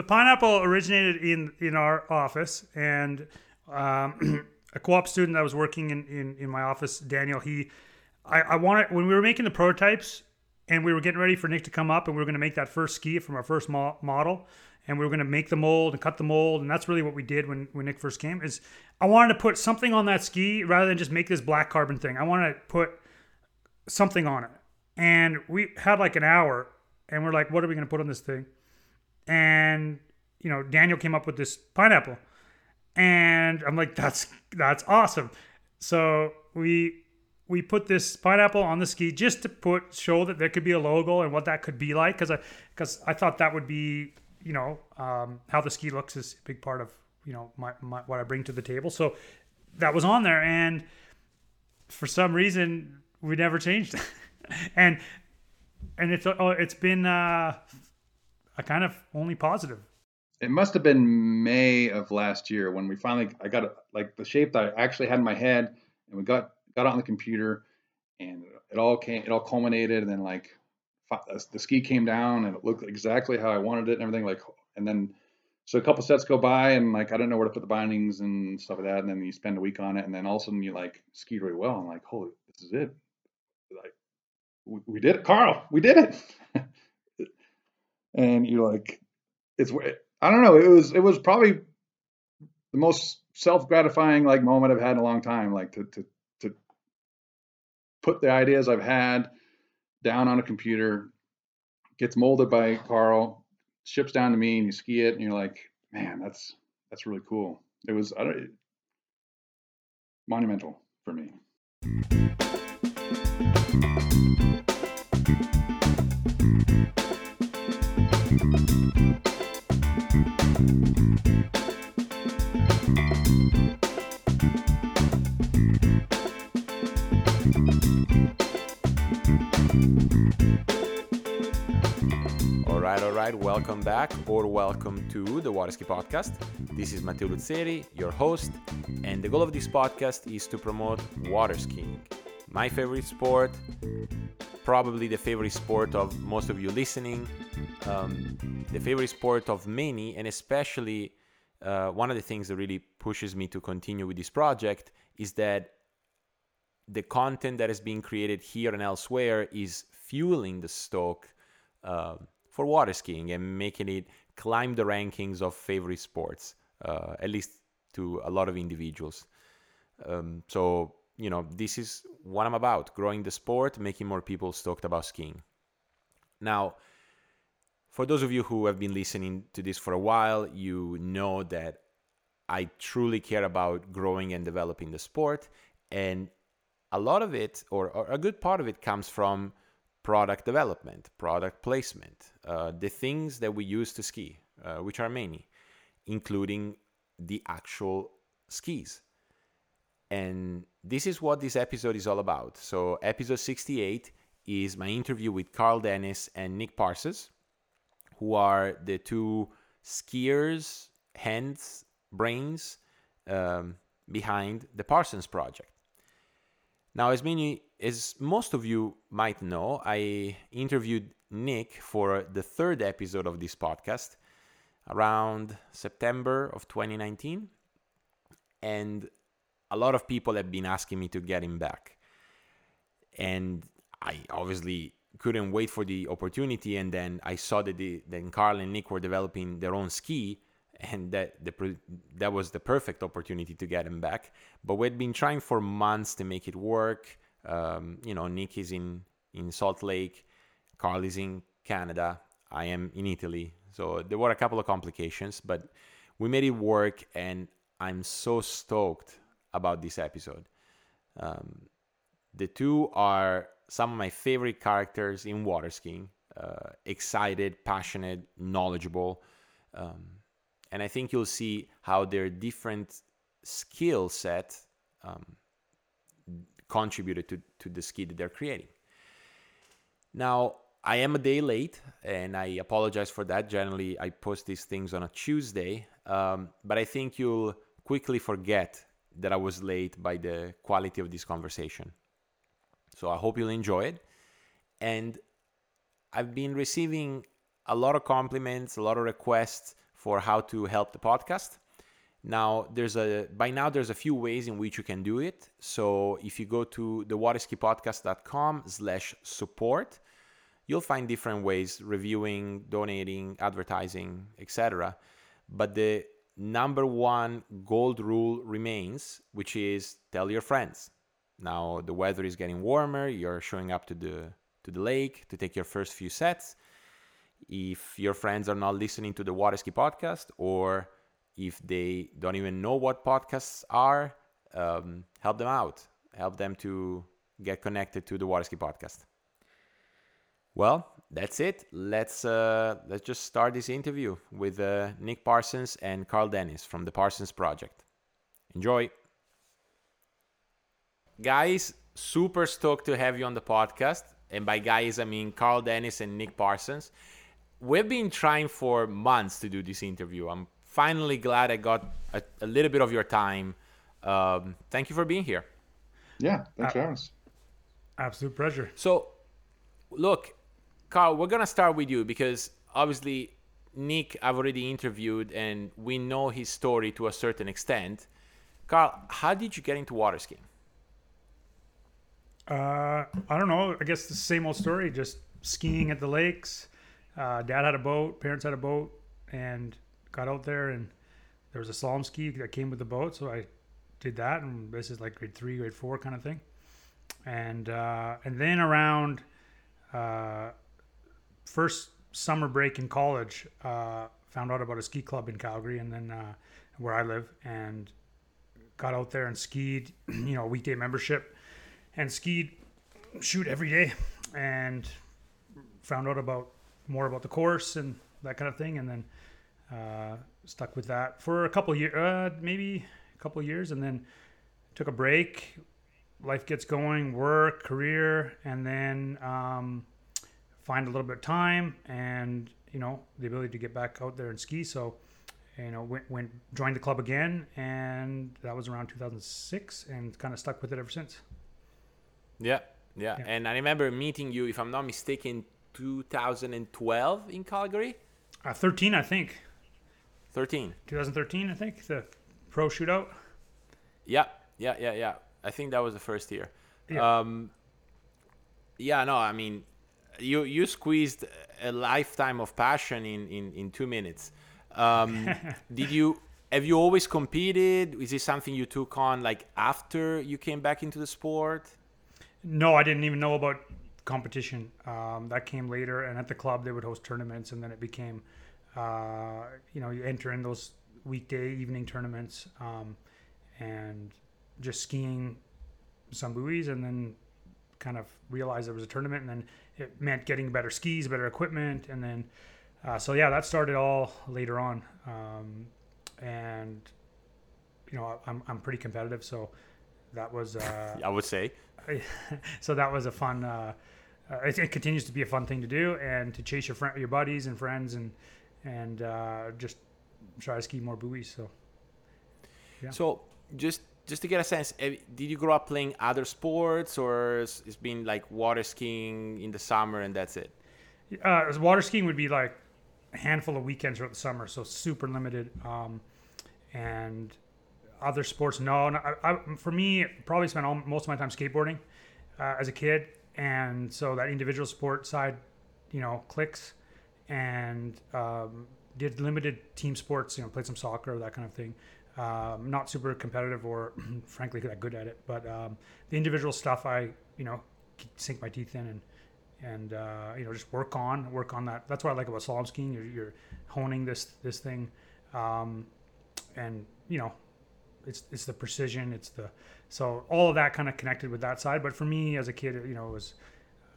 the pineapple originated in in our office, and um, a co-op student that was working in, in in my office, Daniel. He, I, I wanted when we were making the prototypes, and we were getting ready for Nick to come up, and we were going to make that first ski from our first mo- model, and we were going to make the mold and cut the mold, and that's really what we did when when Nick first came. Is I wanted to put something on that ski rather than just make this black carbon thing. I wanted to put something on it, and we had like an hour, and we're like, what are we going to put on this thing? And you know Daniel came up with this pineapple, and I'm like, that's that's awesome. So we we put this pineapple on the ski just to put show that there could be a logo and what that could be like because I because I thought that would be you know um, how the ski looks is a big part of you know my, my what I bring to the table. So that was on there, and for some reason we never changed it, and and it's oh, it's been uh, a kind of only positive. It must have been May of last year when we finally I got like the shape that I actually had in my head, and we got got on the computer, and it all came it all culminated, and then like the ski came down and it looked exactly how I wanted it and everything like and then so a couple sets go by and like I don't know where to put the bindings and stuff like that and then you spend a week on it and then all of a sudden you like ski really well. I'm like, holy, this is it. Like we, we did it, Carl. We did it. and you're like, it's I don't know. It was it was probably the most self gratifying like moment I've had in a long time. Like to to to put the ideas I've had down on a computer, gets molded by Carl, ships down to me, and you ski it, and you're like, man, that's that's really cool. It was I don't, monumental for me. Or welcome to the Waterski Podcast. This is Matteo Luzzeri, your host, and the goal of this podcast is to promote water skiing, my favorite sport, probably the favorite sport of most of you listening, um, the favorite sport of many, and especially uh, one of the things that really pushes me to continue with this project is that the content that is being created here and elsewhere is fueling the stoke uh, for water skiing and making it climb the rankings of favorite sports, uh, at least to a lot of individuals. Um, so, you know, this is what I'm about growing the sport, making more people stoked about skiing. Now, for those of you who have been listening to this for a while, you know that I truly care about growing and developing the sport. And a lot of it, or, or a good part of it, comes from product development, product placement, uh, the things that we use to ski, uh, which are many, including the actual skis. And this is what this episode is all about. So, episode 68 is my interview with Carl Denis and Nick Parsons, who are the two skiers, hands, brains um, behind the Parsons project. Now, as many as most of you might know, I interviewed Nick for the third episode of this podcast around September of 2019. And a lot of people have been asking me to get him back. And I obviously couldn't wait for the opportunity. And then I saw that the, then Carl and Nick were developing their own ski and that the that was the perfect opportunity to get him back. But we'd been trying for months to make it work. Um, you know, Nick is in in Salt Lake, Carl is in Canada, I am in Italy, so there were a couple of complications, but we made it work, and I'm so stoked about this episode. Um, the two are some of my favorite characters in water skiing. Uh, excited, passionate, knowledgeable. Um, and I think you'll see how their different skill set um, contributed to, to the ski that they're creating. Now, I am a day late, and I apologize for that. Generally, I post these things on a Tuesday, um, but I think you'll quickly forget that I was late by the quality of this conversation. So I hope you'll enjoy it. And I've been receiving a lot of compliments, a lot of requests for how to help the podcast. Now there's a by now there's a few ways in which you can do it. So if you go to thewaterskipodcast.com slash support, you'll find different ways reviewing, donating, advertising, etc. But the number one gold rule remains, which is tell your friends. Now the weather is getting warmer, you're showing up to the to the lake to take your first few sets. If your friends are not listening to the Waterski podcast or if they don't even know what podcasts are, um, help them out. Help them to get connected to the Waterski podcast. Well, that's it. Let's uh, let's just start this interview with uh, Nick Parsons and Carl Denis from the Parsons Project. Enjoy, guys. Super stoked to have you on the podcast, and by guys I mean Carl Denis and Nick Parsons. We've been trying for months to do this interview. I'm finally glad I got a, a little bit of your time. Um, thank you for being here. Yeah, thanks Uh, for having us. Absolute pleasure. So, look, Carl, we're gonna start with you because obviously Nick I've already interviewed and we know his story to a certain extent. Carl, how did you get into water skiing? Uh, I don't know. I guess the same old story. Just skiing at the lakes. Uh, dad had a boat. Parents had a boat, and got out there. And there was a slalom ski that came with the boat, so I did that. And this is like grade three, grade four kind of thing. And uh, and then around uh, first summer break in college, uh, found out about a ski club in Calgary, and then uh, where I live, and got out there and skied. You know, weekday membership and skied shoot every day and found out about more about the course and that kind of thing and then uh, stuck with that for a couple years uh, maybe a couple years and then took a break life gets going work career and then um, find a little bit of time and you know the ability to get back out there and ski so you know went, went joined the club again and that was around 2006 and kind of stuck with it ever since Yeah, yeah, Yeah. And I remember meeting you, if I'm not mistaken, 2012 in Calgary. Uh, 13, I think. 13. 2013, I think. The pro shootout. Yeah, yeah, yeah, yeah. I think that was the first year. Yeah. Um, yeah, no, I mean, you you squeezed a lifetime of passion in in, in two minutes. Um, did you have you always competed? Is this something you took on like after you came back into the sport? No, I didn't even know about competition. Um, that came later, and at the club they would host tournaments, and then it became, uh, you know, you enter in those weekday evening tournaments, um, and just skiing some buoys, and then kind of realized there was a tournament, and then it meant getting better skis, better equipment, and then uh, so yeah, that started all later on, um, and you know, I'm I'm pretty competitive, so that was. Uh, I would say. so that was a fun. Uh, uh, it, it continues to be a fun thing to do, and to chase your friend, your buddies and friends, and and uh, just try to ski more buoys. So Yeah. So just just to get a sense, eh, did you grow up playing other sports, or it's it's been like water skiing in the summer and that's it? uh, water skiing would be like a handful of weekends throughout the summer, so super limited. Um, and other sports, no. no I, I, for me, probably spent all, most of my time skateboarding uh, as a kid, and so that individual sport side, you know, clicks, and um, did limited team sports. You know, played some soccer, that kind of thing. Um, not super competitive or, frankly, that good at it. But um, the individual stuff, I you know, sink my teeth in and and uh, you know just work on work on that. That's what I like about slalom skiing. You're, you're honing this this thing, um, and you know, it's it's the precision. It's the so all of that kind of connected with that side. But for me as a kid, you know, it was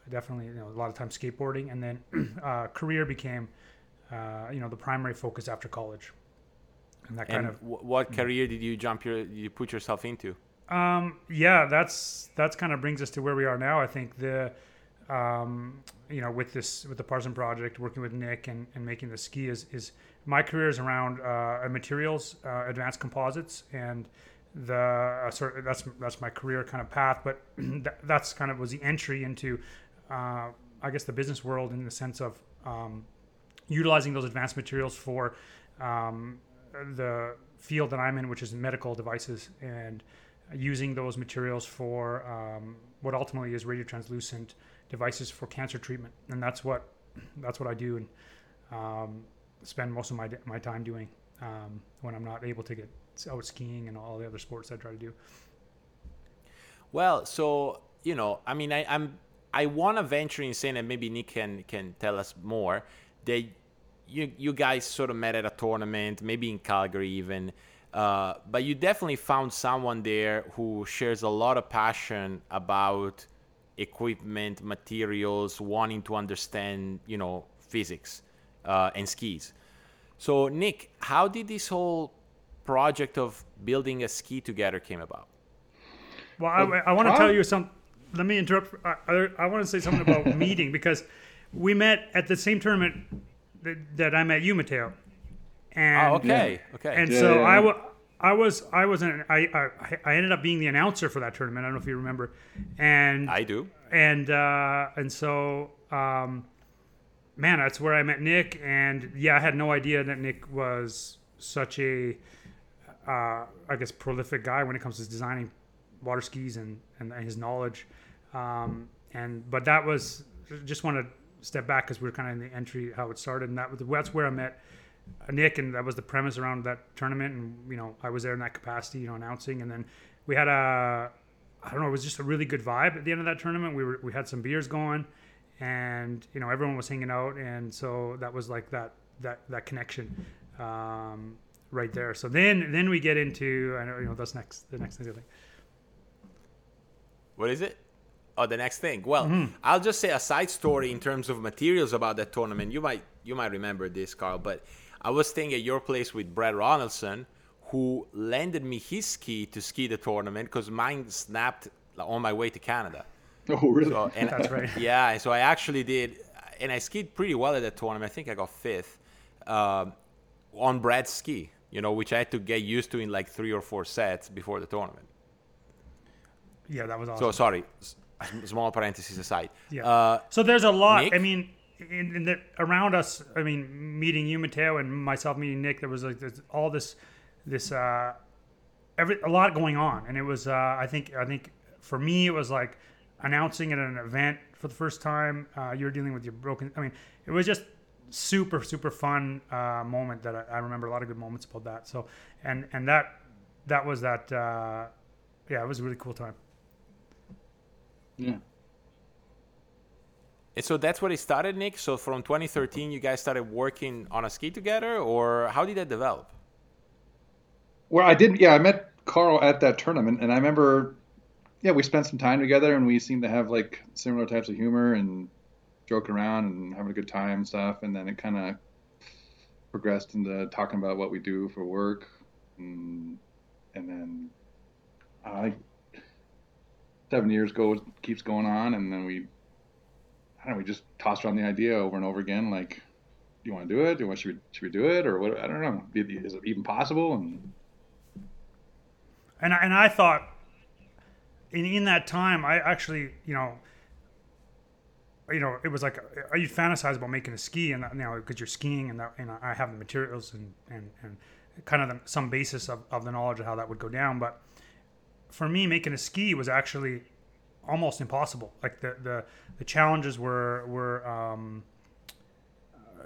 definitely you know a lot of time skateboarding, and then uh, career became uh, you know the primary focus after college, and that kind And of wh- what career did you jump your you put yourself into? Um, yeah, that's that's kind of brings us to where we are now. I think the, um, you know, with this with the Parson project, working with Nick and, and making the ski is is my career is around uh, materials, uh, advanced composites, and the uh, sort of, that's that's my career kind of path. But that, that's kind of was the entry into, uh, I guess, the business world in the sense of um, utilizing those advanced materials for um, the field that I'm in, which is medical devices, and using those materials for um, what ultimately is radiotranslucent devices for cancer treatment, and that's what that's what I do and um, spend most of my my time doing um, when I'm not able to get out skiing and all the other sports I try to do. Well, so you know, I mean, I, I'm I want to venture in saying, and maybe Nick can can tell us more. That you you guys sort of met at a tournament, maybe in Calgary even. Uh, but you definitely found someone there who shares a lot of passion about equipment, materials, wanting to understand, you know, physics uh, and skis. So, Nick, how did this whole project of building a ski together came about? Well, I, I want to tell you some. Let me interrupt. I, I, I want to say something about meeting because we met at the same tournament that, that I met you, Matteo. And, oh, okay, okay. And Yeah, so yeah, I, yeah. wa- was I was an, I, I I ended up being the announcer for that tournament. I don't know if you remember. And I do. and uh, and so um, man, that's where I met Nick. And yeah, I had no idea that Nick was such a uh, I guess prolific guy when it comes to designing water skis and and his knowledge. Um, and but that was just want to step back because we are kind of in the entry how it started, and that was that's where I met. Nick, and that was the premise around that tournament. And you know, I was there in that capacity, you know, announcing. And then we had a, I don't know, it was just a really good vibe at the end of that tournament. We were we had some beers going, and you know, everyone was hanging out, and so that was like that that that connection, um, right there. So then then we get into I know you know that's next the next thing What is it? Oh, the next thing. Well, Mm-hmm. I'll just say a side story in terms of materials about that tournament. You might you might remember this, Carl, but I was staying at your place with Brad Ronaldson, who lended me his ski to ski the tournament because mine snapped on my way to Canada. Oh, really? So, and That's right. Yeah, and so I actually did, and I skied pretty well at that tournament. I think I got fifth um, on Brad's ski, you know, which I had to get used to in like three or four sets before the tournament. Yeah, that was awesome. So sorry, s- small parentheses aside. Yeah. Uh, So there's a lot. Nick? I mean, in, in the, around us. I mean, meeting you, Matteo, and myself meeting Nick. There was like all this, this, uh, every a lot going on, and it was. Uh, I think. I think for me, it was like announcing at an event for the first time. Uh, you're dealing with your broken. I mean, it was just super super fun uh, moment that I, I remember a lot of good moments about that. So and and that that was that. Uh, yeah, it was a really cool time. Yeah. and so that's where it started, Nick. So from 2013, you guys started working on a ski together, or how did that develop? Well, I did. Yeah, I met Carl at that tournament, and I remember. Yeah, we spent some time together, and we seemed to have like similar types of humor and joking around and having a good time and stuff. And then it kind of progressed into talking about what we do for work, and, and then I think seven years goes keeps going on, and then we, I don't know, we just tossed around the idea over and over again, like, do you want to do it? Do you want should we should we do it or what? I don't know. Is it even possible? And and I, and I thought in in that time I actually you know you know it was like I to fantasize about making a ski and you know because you're skiing and that, and I have the materials and and, and kind of the, some basis of, of the knowledge of how that would go down but for me making a ski was actually almost impossible like the the, the challenges were were um, uh,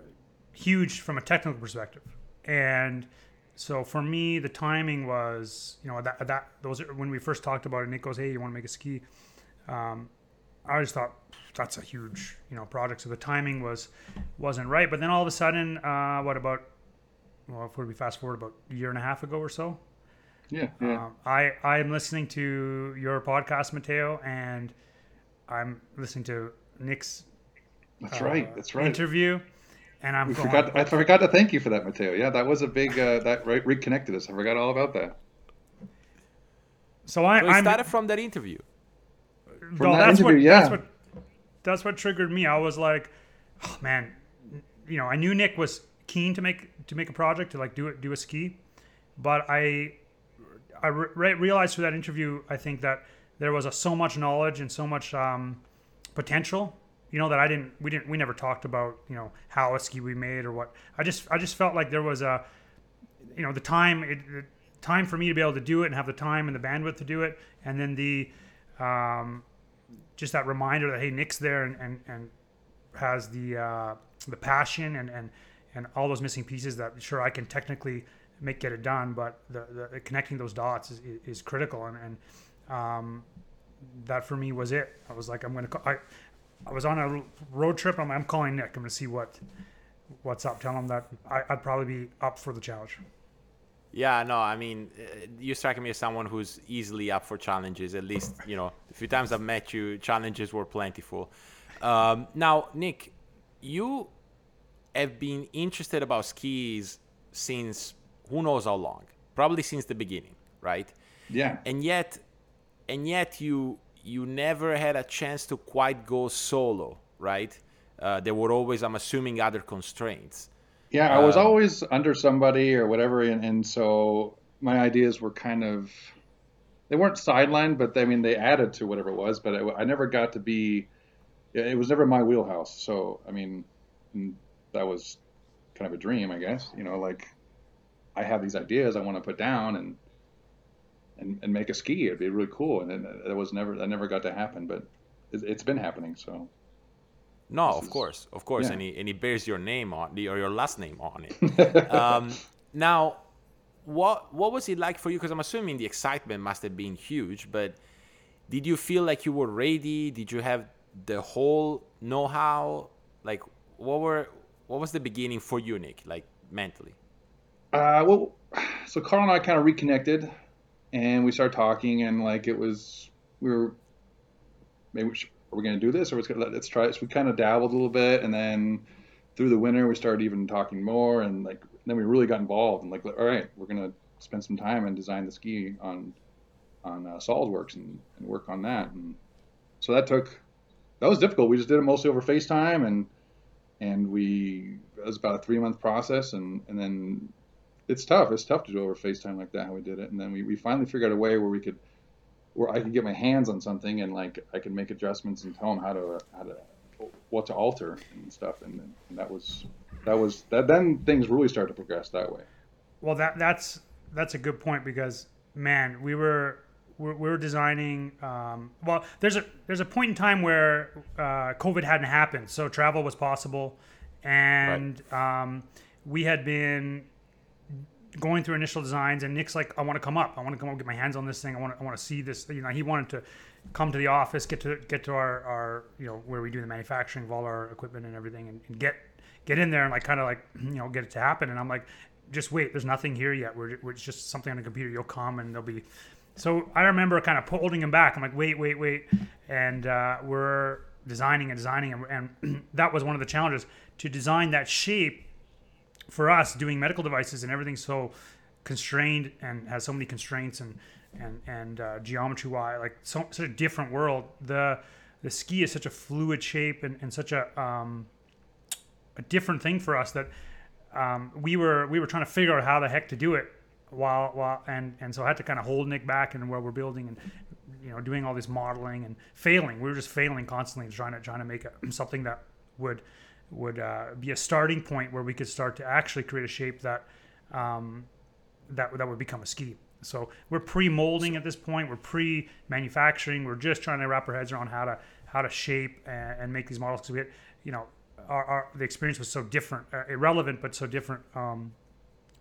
huge from a technical perspective and so for me, the timing was, you know, that that those when we first talked about it. Nick goes, "Hey, you want to make a ski?" Um, I just thought that's a huge, you know, project. So the timing was wasn't right. But then all of a sudden, uh, what about? Well, if we fast forward about a year and a half ago or so, yeah, yeah. um, I I'm listening to your podcast, Matteo, and I'm listening to Nick's That's uh, right. That's right. interview, and I'm going, forgot. I forgot to thank you for that, Matteo. Yeah, that was a big. Uh, that right, reconnected us. I forgot all about that. so I, So I'm started from that interview. From well, that that's what interview, that's yeah. what that's what triggered me. I was like, oh man, you know, I knew Nick was keen to make to make a project to like do it do a ski, but I I re- realized through that interview, I think that there was a, so much knowledge and so much um, potential you know that I didn't we didn't we never talked about you know how a ski we made or what. I just I just felt like there was a you know the time it, time for me to be able to do it and have the time and the bandwidth to do it. And then the um, just that reminder that hey Nick's there and and, and has the uh, the passion and and and all those missing pieces that sure I can technically make get it done but the, the connecting those dots is, is critical. And, and um, that for me was it. I was like I'm gonna I, I was on a road trip. I'm, I'm calling Nick. I'm gonna see what what's up. Tell him that I, I'd probably be up for the challenge. Yeah, no, I mean, uh, you strike me as someone who's easily up for challenges. At least, you know, a few times I've met you, challenges were plentiful. Um, now, Nick, you have been interested about skis since who knows how long? Probably since the beginning, right? Yeah. And yet, and yet you you never had a chance to quite go solo, right? Uh, there were always, I'm assuming, other constraints. Yeah, I was Um, always under somebody or whatever, and, and so my ideas were kind of they weren't sidelined, but they, I mean they added to whatever it was. But I, I never got to be. It was never my wheelhouse. So I mean, mm, that was kind of a dream, I guess. You know, like I have these ideas I want to put down and and, and make a ski. It'd be really cool, and it, it was never that never got to happen, but it, it's been happening. So No, This of is- course, of course, yeah. and, he, and he bears your name on the or your last name on it. um, now, what what was it like for you? Because I'm assuming the excitement must have been huge. But did you feel like you were ready? Did you have the whole know-how? Like, what were what was the beginning for you, Nick? Like mentally? Uh, well, so Carl and I kind of reconnected, and we started talking, and like it was, we were, maybe we should, are we going to do this, or let's, let's try it. So we kind of dabbled a little bit, and then through the winter we started even talking more, and like then we really got involved, and like, all right, we're going to spend some time and design the ski on on uh, SolidWorks and, and work on that, and so that took that was difficult. We just did it mostly over FaceTime, and and we it was about a three month process, and and then it's tough. It's tough to do over FaceTime like that how we did it, and then we, we finally figured out a way where we could where I could get my hands on something and like I could make adjustments and tell them how to how to what to alter and stuff, and, and that was that was that then things really started to progress that way. Well, that that's that's a good point because man, we were we we were designing. Um, well, there's a there's a point in time where uh, COVID hadn't happened, so travel was possible, and um, we had been going through initial designs. And Nick's like, I want to come up. I want to come up, get my hands on this thing. I want to, I want to see this. You know, he wanted to come to the office, get to get to our, our you know where we do the manufacturing of all our equipment and everything, and, and get get in there and like kind of like you know get it to happen. And I'm like, just wait. There's nothing here yet. We're, we're just something on the computer. You'll come and there'll be. So I remember kind of holding him back. I'm like, wait, wait, wait, and uh, we're designing and designing, and, and that was one of the challenges to design that shape for us doing medical devices and everything so constrained and has so many constraints and and and uh, geometry wise like so such a different world. The the ski is such a fluid shape and, and such a um, a different thing for us that um, we were we were trying to figure out how the heck to do it while while and and so I had to kind of hold Nick back and while we're building and you know doing all this modeling and failing. We were just failing constantly trying to trying to make a, something that would would uh, be a starting point where we could start to actually create a shape that um, that that would become a ski. So we're pre-molding at this point. We're pre-manufacturing. We're just trying to wrap our heads around how to how to shape and, and make these models because we had, you know, our, our the experience was so different, uh, irrelevant but so different um,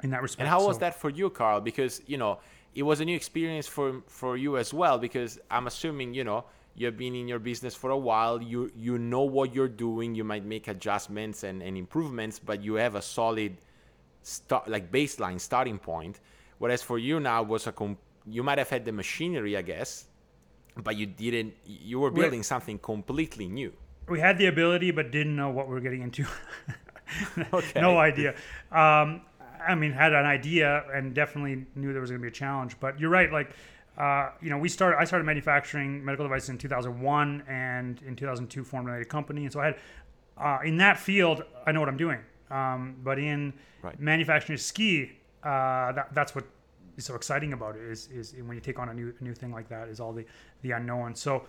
in that respect. And how was that for you, Carl? Because you know it was a new experience for for you as well. Because I'm assuming you know you've been in your business for a while. You you know what you're doing. You might make adjustments and, and improvements, but you have a solid start like baseline starting point. Whereas for you now was a com- you might have had the machinery, I guess, but you didn't. You were building something completely new. we had the ability but didn't know what we were getting into. Okay. no idea. Um, I mean, had an idea and definitely knew there was going to be a challenge. But you're right. Like, uh, you know, we started. I started manufacturing medical devices in 2001, and in 2002 formulated a company. And so I had uh, in that field, I know what I'm doing. Um, but in Right. manufacturing a ski, uh, that, that's what is so exciting about it. Is is when you take on a new a new thing like that is all the the unknown. So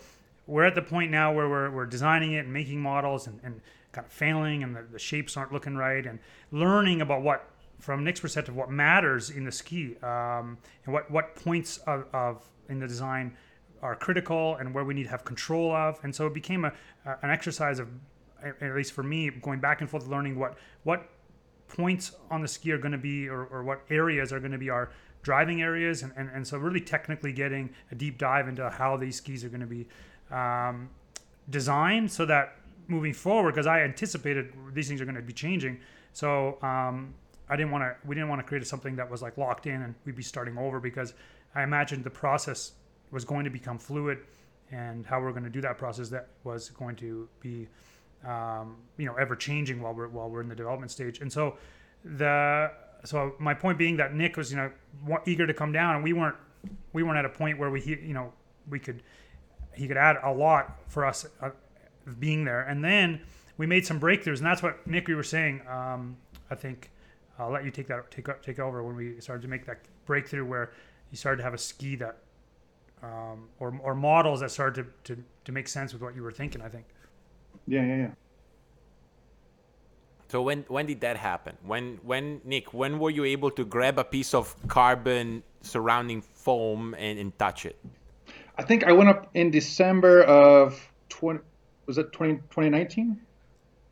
we're at the point now where we're, we're designing it and making models and, and kind of failing and the, the shapes aren't looking right and learning about what from Nick's perspective what matters in the ski um, and what what points of, of in the design are critical and where we need to have control of. And so it became a, an exercise of at least for me going back and forth learning what what points on the ski are going to be or, or what areas are going to be our driving areas and, and, and so really technically getting a deep dive into how these skis are going to be um, designed so that moving forward because i anticipated these things are going to be changing. So um, i didn't want to we didn't want to create something that was like locked in and we'd be starting over because i imagined the process was going to become fluid and how we're going to do that process that was going to be um, you know ever changing while we're while we're in the development stage. And so the so my point being that nick was you know eager to come down and we weren't we weren't at a point where we you know we could he could add a lot for us uh, being there. And then we made some breakthroughs and that's what nick we were saying um, i think i'll let you take that take take over when we started to make that breakthrough where you started to have a ski that um, or, or models that started to, to, to make sense with what you were thinking i think yeah, yeah, yeah. So when when did that happen? When when Nick, when were you able to grab a piece of carbon surrounding foam and, and touch it? I think I went up in December of 20 was it 20, 2019?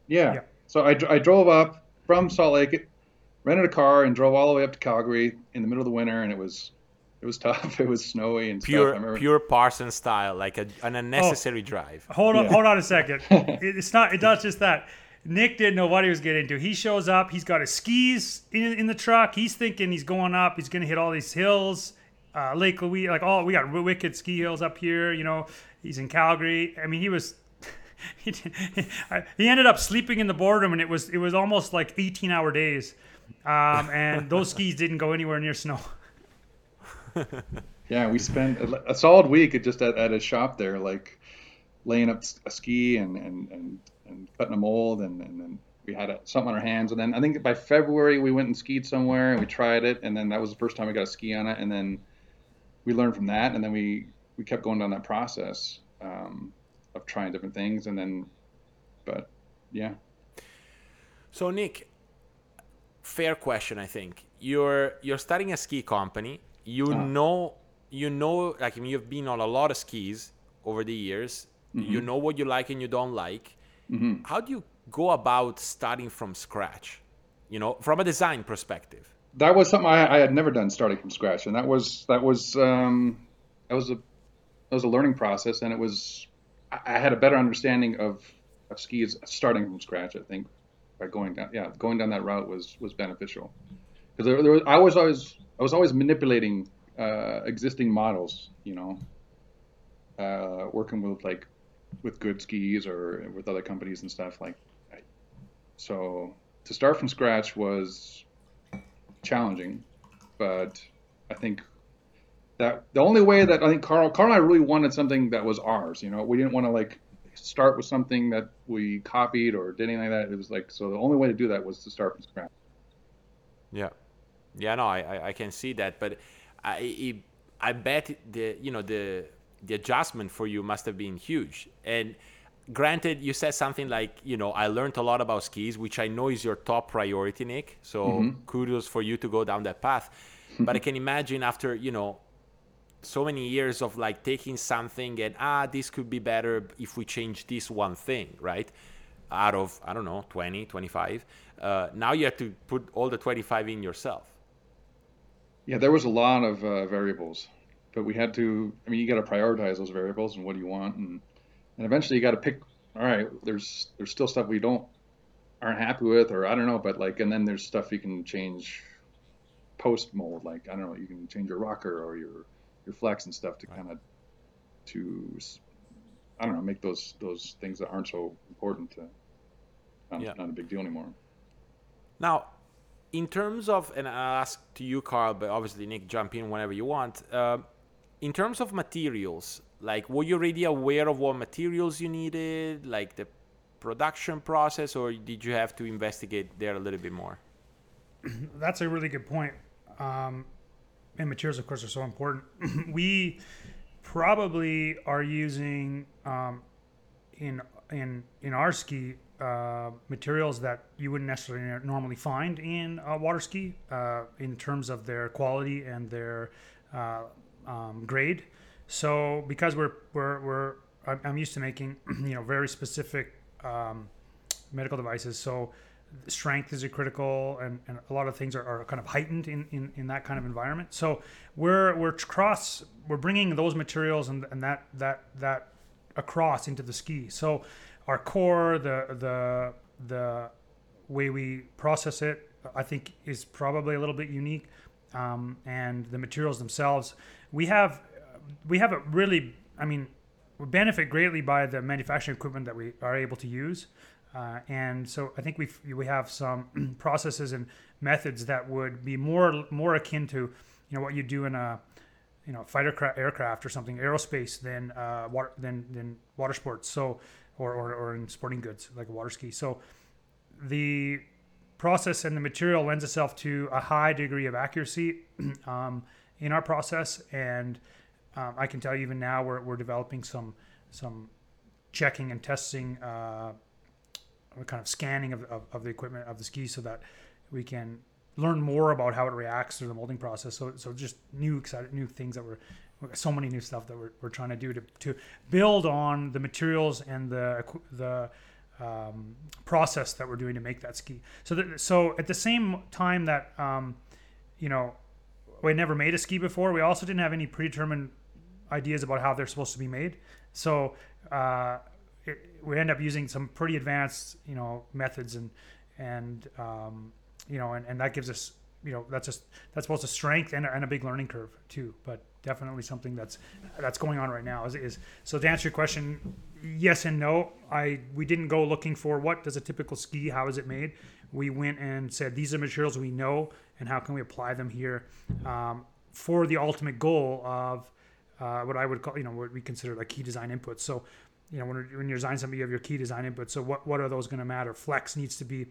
Yeah. yeah. So I, I drove up from Salt Lake, rented a car and drove all the way up to Calgary in the middle of the winter and it was it was tough. It was snowy and pure, stuff. pure Parson style, like a, an unnecessary oh, drive. Hold on, yeah. hold on a second. it's not. It's not just that. Nick didn't know what he was getting into. He shows up. He's got his skis in, in the truck. He's thinking he's going up. He's going to hit all these hills. Uh, Lake Louise, like all we got wicked ski hills up here. You know, he's in Calgary. I mean, he was. he, he ended up sleeping in the boardroom, and it was it was almost like 18 hour days. Um, and those skis didn't go anywhere near snow. yeah, we spent a, a solid week just at, at a shop there, like laying up a ski and and and, and cutting a mold, and, and then we had a, something on our hands. And then I think by February we went and skied somewhere and we tried it, and then that was the first time we got a ski on it, and then we learned from that, and then we we kept going down that process um, of trying different things, and then, but yeah. So Nick, fair question, I think. You're you're starting a ski company you uh. know you know like I mean, you've been on a lot of skis over the years mm-hmm. you know what you like and you don't like mm-hmm. how do you go about starting from scratch you know from a design perspective that was something I, I had never done starting from scratch and that was that was um, that was a that was a learning process and it was I had a better understanding of, of skis starting from scratch I think by going down yeah going down that route was was beneficial because there, there was I was always I was always manipulating uh, existing models, you know, uh, working with like with good skis or with other companies and stuff like. So to start from scratch was challenging, but I think that the only way that I think Carl, Carl and I really wanted something that was ours. You know, we didn't want to like start with something that we copied or did anything like that. It was like so the only way to do that was to start from scratch. Yeah. Yeah, no, I, I can see that, but I I bet the you know the the adjustment for you must have been huge. And granted, you said something like you know I learned a lot about skis, which I know is your top priority, Nick. So mm-hmm. kudos for you to go down that path. but I can imagine after you know so many years of like taking something and ah this could be better if we change this one thing right out of i don't know 20 25 uh, now you have to put all the 25 in yourself yeah, there was a lot of uh, variables, but we had to. I mean, you got to prioritize those variables and what do you want, and and eventually you got to pick. All right, there's there's still stuff we don't aren't happy with, or I don't know, but like, and then there's stuff you can change post mold, like I don't know, you can change your rocker or your your flex and stuff to right. kind of to I don't know make those those things that aren't so important to not, yeah. not a big deal anymore. Now, in terms of, and I'll ask to you, Carl, but obviously Nick, jump in whenever you want. Uh, in terms of materials, like were you already aware of what materials you needed, like the production process, or did you have to investigate there a little bit more? That's a really good point. Um, and materials, of course, are so important. we probably are using um, in in in our ski uh, materials that you wouldn't necessarily normally find in water ski uh, in terms of their quality and their uh, um, grade. So because we're we're, we're I'm used to making you know very specific um, medical devices, so strength is a critical and, and a lot of things are, are kind of heightened in, in, in that kind of environment. So we're we're cross we're bringing those materials and, and that that that across into the ski. So our core, the the the way we process it, I think is probably a little bit unique, um, and the materials themselves. We have we have a really, I mean, we benefit greatly by the manufacturing equipment that we are able to use. Uh, and so I think we we have some processes and methods that would be more more akin to, you know, what you do in a, you know, fighter cra- aircraft or something, aerospace than uh, water than than water sports. So, or, or or in sporting goods like a water ski. So, the process and the material lends itself to a high degree of accuracy um, in our process, and um, I can tell you even now we're we're developing some some checking and testing. Uh, kind of scanning of, of, of the equipment of the ski so that we can learn more about how it reacts through the molding process. So, so just new exciting new things that we're so many new stuff that we're, we're trying to do to, to build on the materials and the the um, process that we're doing to make that ski. So that, so at the same time that um, you know we never made a ski before, we also didn't have any predetermined ideas about how they're supposed to be made. So uh, it, we end up using some pretty advanced, you know, methods and and um, you know, and, and that gives us, you know, that's just that's both a strength and a, and a big learning curve too. But definitely something that's that's going on right now. Is, is so to answer your question, yes and no. I we didn't go looking for what does a typical ski, how is it made. We went and said these are materials we know, and how can we apply them here um, for the ultimate goal of uh, what I would call, you know, what we consider like key design inputs. So you know, when, when you're designing something, you have your key design inputs. So what, what are those going to matter? Flex needs to be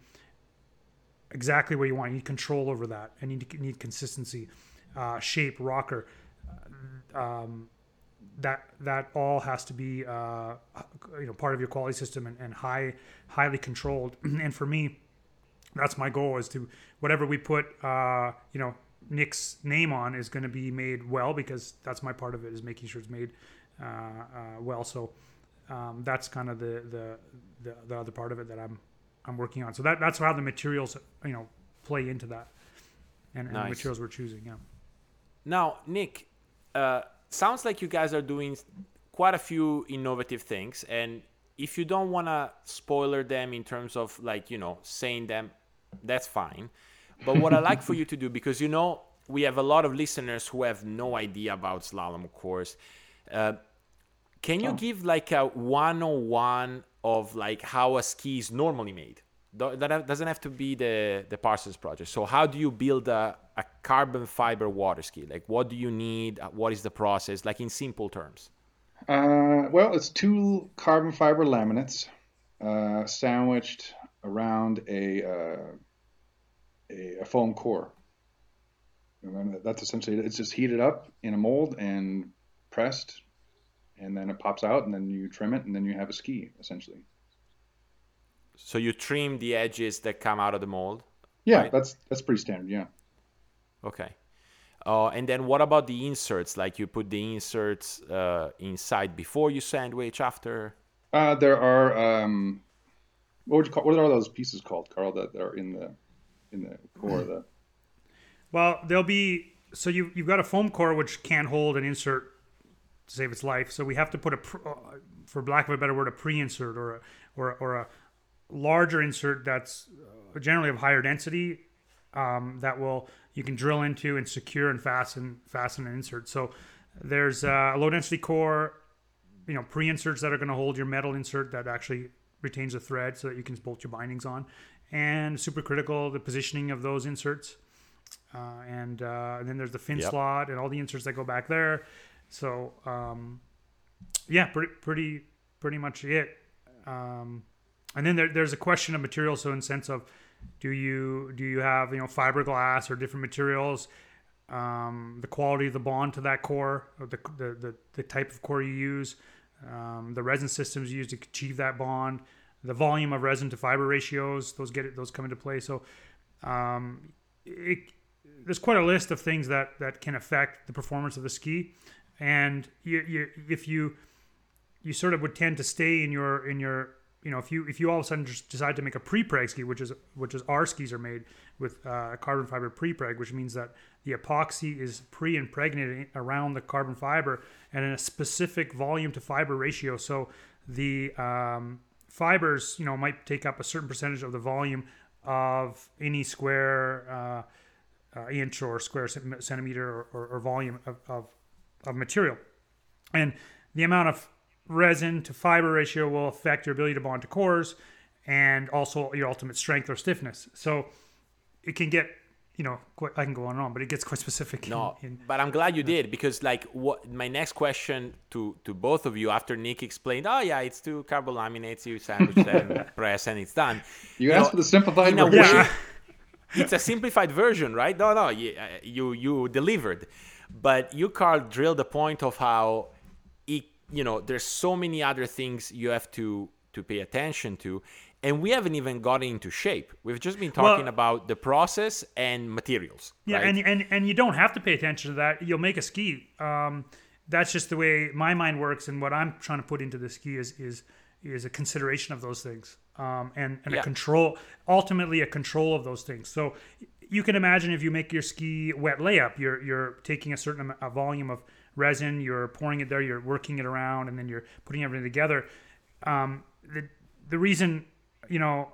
exactly where you want. You need control over that. And you need, you need consistency, uh, shape, rocker. Um, that that all has to be uh, you know part of your quality system and, and high highly controlled. and for me, that's my goal is to whatever we put uh, you know Nick's name on is going to be made well because that's my part of it is making sure it's made uh, uh, well. So um, that's kind of the, the, the the other part of it that I'm I'm working on. So that that's how the materials you know play into that, and, and Nice. the materials we're choosing. Yeah. Now, Nick, uh, sounds like you guys are doing quite a few innovative things, and if you don't want to spoiler them in terms of like you know saying them, that's fine. But what I like for you to do, because you know we have a lot of listeners who have no idea about slalom, of course. Uh, can you give like a 101 of like how a ski is normally made? That doesn't have to be the the Parsons project. So how do you build a, a carbon fiber water ski? Like what do you need? Uh, What is the process? Like in simple terms. Uh, well, it's two carbon fiber laminates uh, sandwiched around a, uh, a a foam core. And that's essentially it. It's just heated up in a mold and pressed, and then it pops out, and then you trim it, and then you have a ski essentially. So you trim the edges that come out of the mold. Yeah, Right. that's that's pretty standard. Yeah. Okay. Uh, and then what about the inserts? Like you put the inserts uh, inside before you sandwich after? Uh, there are um, what would you call? What are those pieces called, Carl? That are in the in the core. of The Well, there'll be so you you've got a foam core which can't hold an insert to save its life. So we have to put a, uh, for lack of a better word, a pre-insert or a or a- or a larger insert that's uh, generally of higher density um, that will you can drill into and secure and fasten fasten an insert. So there's uh, a low density core, you know, pre-inserts that are going to hold your metal insert that actually retains a thread so that you can bolt your bindings on, and super critical the positioning of those inserts. Uh, and, uh, and then there's the fin Yep. slot and all the inserts that go back there. So um, yeah, pretty pretty pretty much it. Um, and then there, there's a question of material. So in sense of, do you do you have you know fiberglass or different materials? um, the quality of the bond to that core, or the, the, the, the type of core you use, um, the resin systems used to achieve that bond, the volume of resin to fiber ratios, those get it, those come into play. So um, it, there's quite a list of things that, that can affect the performance of the ski. And you, you, if you you sort of would tend to stay in your in your you know if you if you all of a sudden just decide to make a pre-preg ski which is which is our skis are made with uh, carbon fiber pre-preg which means that the epoxy is pre-impregnated around the carbon fiber and in a specific volume to fiber ratio. So the um, fibers you know might take up a certain percentage of the volume of any square uh, uh, inch or square centimeter or, or, or volume of, of, of material and the amount of resin to fiber ratio will affect your ability to bond to cores and also your ultimate strength or stiffness. So it can get, you know, quite, I can go on and on, but it gets quite specific. No, in, in, but I'm glad you did because, like, what my next question to to both of you after Nick explained, oh yeah, it's two carbon laminates, you sandwich and press, and it's done. You, you asked know, for the simplified version. Yeah. it's a simplified version, right? No, no, you you, you delivered, but you, Carl, drilled the point of how it, you know there's so many other things you have to to pay attention to and we haven't even gotten into shape we've just been talking well, about the process and materials yeah right? and, and and you don't have to pay attention to that you'll make a ski um, that's just the way my mind works and what i'm trying to put into the ski is is is a consideration of those things um, and and yeah. a control ultimately a control of those things so you can imagine if you make your ski wet layup you're you're taking a certain amount, a volume of resin, you're pouring it there, you're working it around, and then you're putting everything together. Um, the the reason you know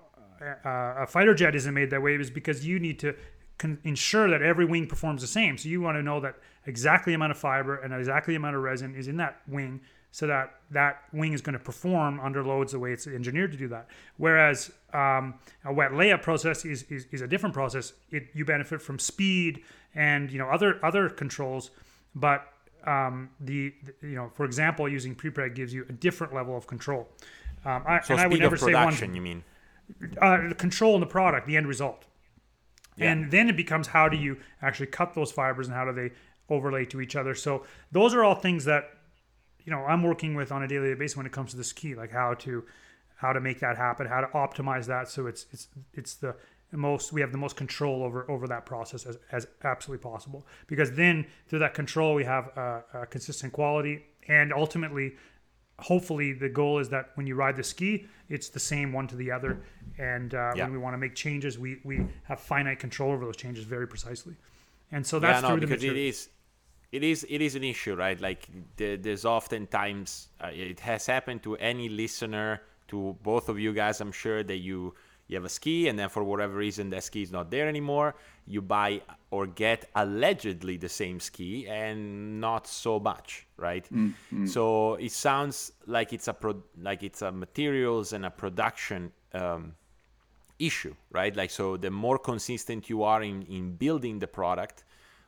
a fighter jet isn't made that way is because you need to con- ensure that every wing performs the same. So you want to know that exactly amount of fiber and exactly amount of resin is in that wing, so that that wing is going to perform under loads the way it's engineered to do that. Whereas um, a wet layup process is, is, is a different process. It you benefit from speed and you know other other controls, but um, the, the, you know, for example, using prepreg gives you a different level of control. Um, I, so and I would never say one. You mean uh, control in the product, the end result, yeah. and then it becomes how do you actually cut those fibers and how do they overlay to each other. So those are all things that you know I'm working with on a daily basis when it comes to the ski, like how to how to make that happen, how to optimize that. So it's it's it's the most we have the most control over over that process as, as absolutely possible. Because then through that control we have a, a consistent quality. And ultimately hopefully the goal is that when you ride the ski it's the same one to the other. And uh, yeah. when we want to make changes we we have finite control over those changes very precisely. And so that's yeah, no, through because it is it is it is an issue right? Like there's oftentimes uh, it has happened to any listener to both of you guys i'm sure that you you have a ski and then for whatever reason that ski is not there anymore. You buy or get allegedly the same ski and not so much right? Mm-hmm. so it sounds like it's a pro- like it's a materials and a production um, issue right? Like so the more consistent you are in in building the product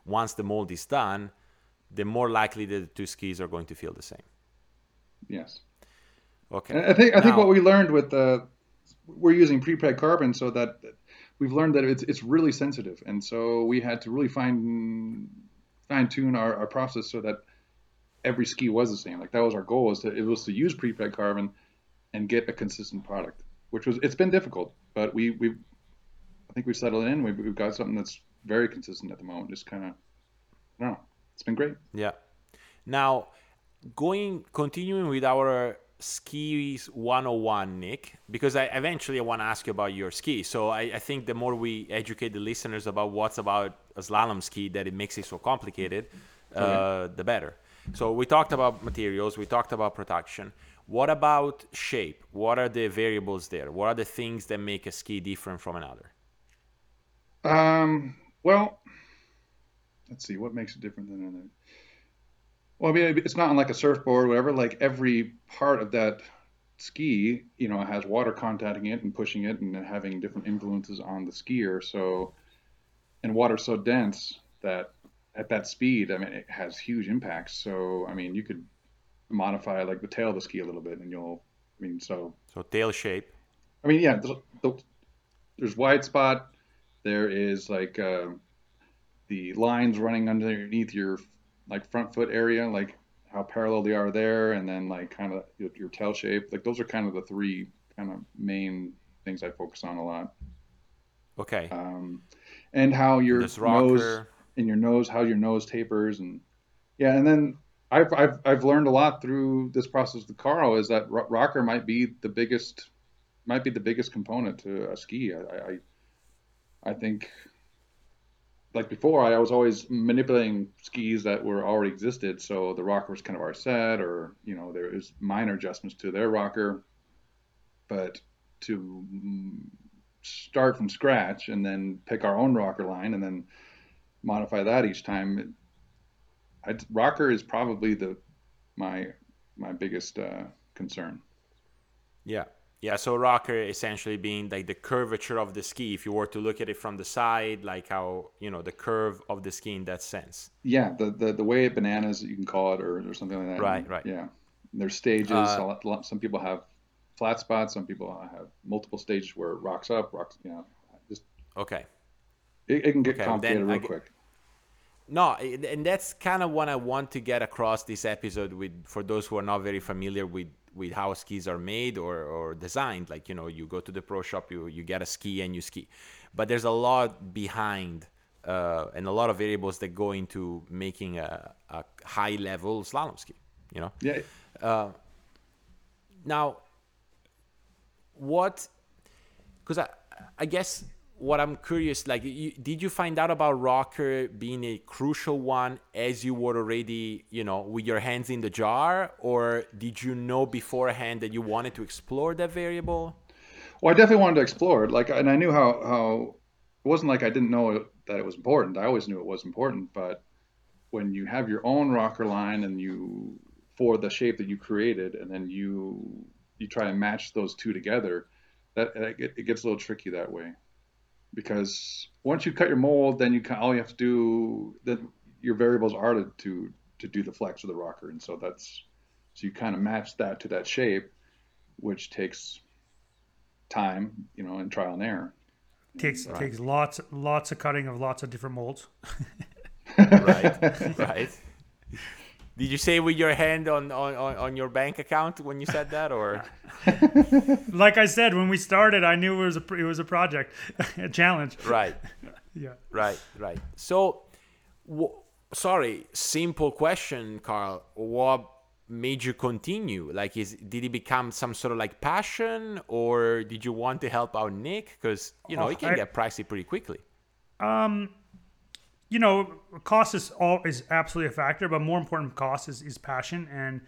once the mold is done the more likely that the two skis are going to feel the same yes okay i think i now, think what we learned with the we're using pre-preg carbon so that we've learned that it's it's really sensitive, and so we had to really fine fine tune our, our process so that every ski was the same. Like that was our goal is to it was to use pre-preg carbon and get a consistent product, which was it's been difficult, but we we I think we've settled in. We've, we've got something that's very consistent at the moment. Just kind of, no, it's been great. Yeah. Now, going continuing with our skis 101 nick because i eventually i want to ask you about your ski. So I, I, think the more we educate the listeners about what's about a slalom ski that it makes it so complicated uh, the better. So we talked about materials we talked about production. What about shape? What are the variables there? What are the things that make a ski different from another? Um well let's see what makes it different than another well, I mean, it's not like a surfboard or whatever. Like every part of that ski, you know, has water contacting it and pushing it and having different influences on the skier. So, and water's so dense that at that speed, I mean, it has huge impacts. So, I mean, you could modify like the tail of the ski a little bit, and you'll, I mean, so. So tail shape. I mean, yeah, there's, there's wide spot. There is like uh, the lines running underneath your like front foot area, like how parallel they are there, and then like kind of your, your tail shape. Like those are kind of the three kind of main things I focus on a lot. Okay. Um, and how your This nose rocker. in your nose, how your nose tapers, and yeah, and then I've I've I've learned a lot through this process with Carl is that rocker might be the biggest might be the biggest component to a ski. I I, I think like before I was always manipulating skis that were already existed, so the rocker was kind of our set, or you know there is minor adjustments to their rocker, but to start from scratch and then pick our own rocker line and then modify that each time. I, rocker is probably the my my biggest uh, concern. Yeah. Yeah, so rocker essentially being like the curvature of the ski. If you were to look at it from the side, like how you know the curve of the ski in that sense. Yeah, the the, the way it bananas you can call it or, or something like that. Right, right. Yeah, there's stages. Uh, a lot- lot- some people have flat spots. Some people have multiple stages where it rocks up, rocks. You know, just Okay. it, it can get Okay, complicated real I quick. No, and that's kind of what I want to get across this episode with for those who are not very familiar with with how skis are made or, or designed. Like you know, you go to the pro shop, you you get a ski and you ski, but there's a lot behind uh, and a lot of variables that go into making a, a high level slalom ski. You know. Yeah, now what because I, I guess what i'm curious like you, did you find out about rocker being a crucial one as you were already you know with your hands in the jar or did you know beforehand that you wanted to explore that variable Well, I definitely wanted to explore it. Like, and I knew how how it wasn't like I didn't know that it was important. I always knew it was important. But when you have your own rocker line and you for the shape that you created, and then you you try and match those two together, that it gets a little tricky that way. Because once you cut your mold, then you can, all you have to do then your variables are to, to to do the flex of the rocker, and so that's so you kind of match that to that shape, which takes time, you know, and trial and error. takes takes lots lots of cutting of lots of different molds. right right did you say with your hand on, on, on on your bank account when you said that or Like I said when we started, I knew it was a it was a project, a challenge. right Yeah. Right, right. So, w- sorry, simple question, Carl. What made you continue? Like, is did it become some sort of like passion, or did you want to help out Nick? Because you know Oh, it can I- get pricey pretty quickly. Um, you know, cost is all is absolutely a factor, but more important cost is, is passion. And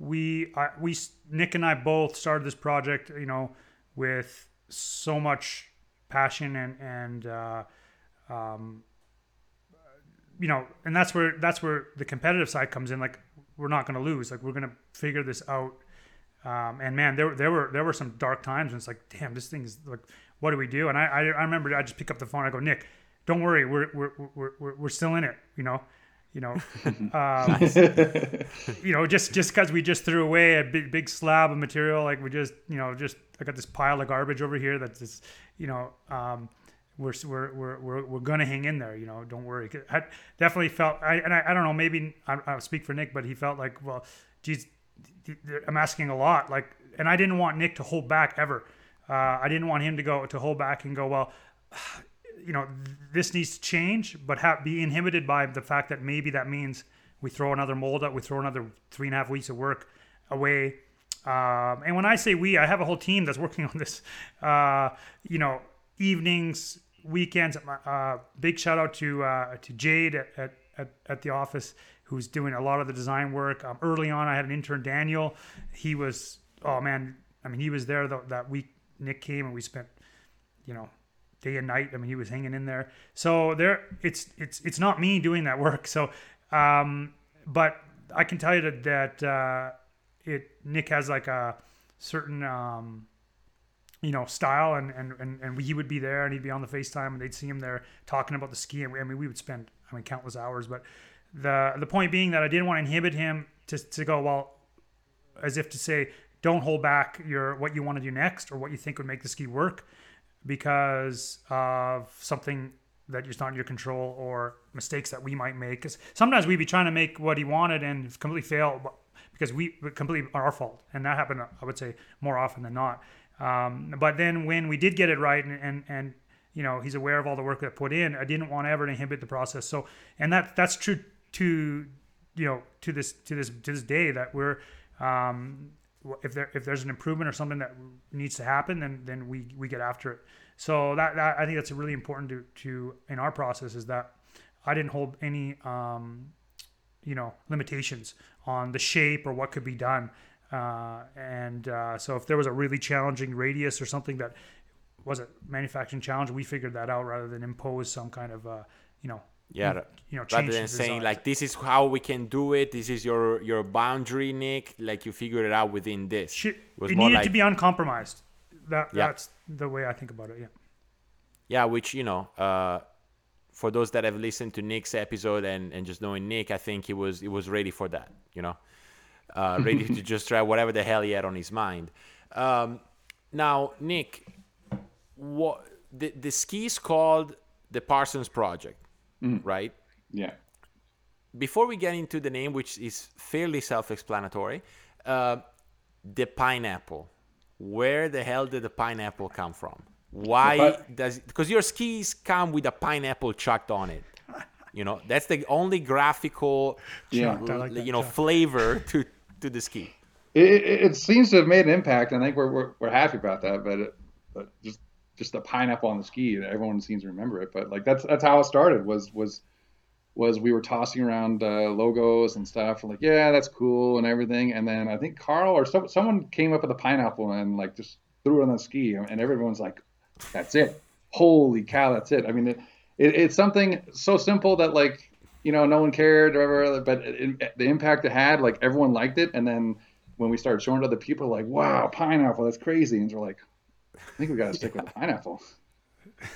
we, I, we, Nick and I both started this project, you know, with so much passion and and uh, um, you know, and that's where that's where the competitive side comes in. Like, we're not going to lose. Like, we're going to figure this out. Um, and man, there there were there were some dark times, and it's like, damn, this thing's like, what do we do? And I I, I remember I just pick up the phone. I go, Nick, don't worry, we're we're we're we're, we're still in it. You know, you know, um, you know, just just because we just threw away a big big slab of material, like we just you know just I got this pile of garbage over here that's just you know. Um, we're, we're, we're, we're, we're gonna hang in there, you know. Don't worry. I definitely felt, I, and I, I don't know. Maybe I, I'll speak for Nick, but he felt like, well, geez, I'm asking a lot. Like, and I didn't want Nick to hold back ever. Uh, I didn't want him to go to hold back and go, well, you know, this needs to change, but have, be inhibited by the fact that maybe that means we throw another mold out, we throw another three and a half weeks of work away. Um, and when I say we, I have a whole team that's working on this. Uh, you know, evenings, weekends. Uh, big shout out to uh, to Jade at, at, at, the office who's doing a lot of the design work. Um, early on, I had an intern, Daniel. He was, oh man, I mean, he was there th- that week. Nick came and we spent, you know, day and night. I mean, he was hanging in there. So there, it's it's it's not me doing that work. So, um, but I can tell you that that uh, it Nick has like a certain um, you know style and and and and he would be there and he'd be on the FaceTime and they'd see him there talking about the ski and I mean we would spend I mean countless hours. But the the point being that I didn't want to inhibit him to to go well as if to say don't hold back your what you want to do next or what you think would make the ski work because of something that just not in your control or mistakes that we might make. Because sometimes we'd be trying to make what he wanted and completely fail because we completely our fault, and that happened. I would say more often than not. Um, but then when we did get it right and, and and you know he's aware of all the work that put in, I didn't want to ever inhibit the process. So and that that's true to you know to this to this to this day that we're um, if there if there's an improvement or something that needs to happen, then then we we get after it. So that, that I think that's really important to to in our process is that I didn't hold any um, you know limitations on the shape or what could be done. Uh, and uh, so if there was a really challenging radius or something that was a manufacturing challenge, we figured that out rather than impose some kind of uh, you know yeah you know rather than saying like this is how we can do it. This is your your boundary nick. Like you figure it out within this. It, was it needed like, to be uncompromised. That yeah. that's the way i think about it yeah. Yeah which you know uh for those that have listened to nick's episode and and just knowing nick i think he was he was ready for that you know? Uh ready to just try whatever the hell he had on his mind. Um now nick what the the ski is called the parsons project mm. right? Yeah. Before we get into the name, which is fairly self-explanatory, uh, the pineapple. Where the hell did the pineapple come from? Why does because your skis come with a pineapple chucked on it? You know that's the only graphical, yeah, like you know, flavor to to the ski. It, it, it, seems to have made an impact. I think we're, we're, we're happy about that, but, it, but just just the pineapple on the ski. Everyone seems to remember it, but like that's that's how it started. Was was was we were tossing around uh, logos and stuff, like yeah, that's cool and everything. And then I think Carl or so, someone came up with a pineapple and like just threw it on the ski, and everyone's like, "That's it! Holy cow, that's it!" I mean, it, it, it's something so simple that like you know no one cared or whatever, but it, the impact it had, like everyone liked it, and then when we started showing it to other people, like, "Wow, pineapple, that's crazy," and they're like, I think we got to stick with the pineapple.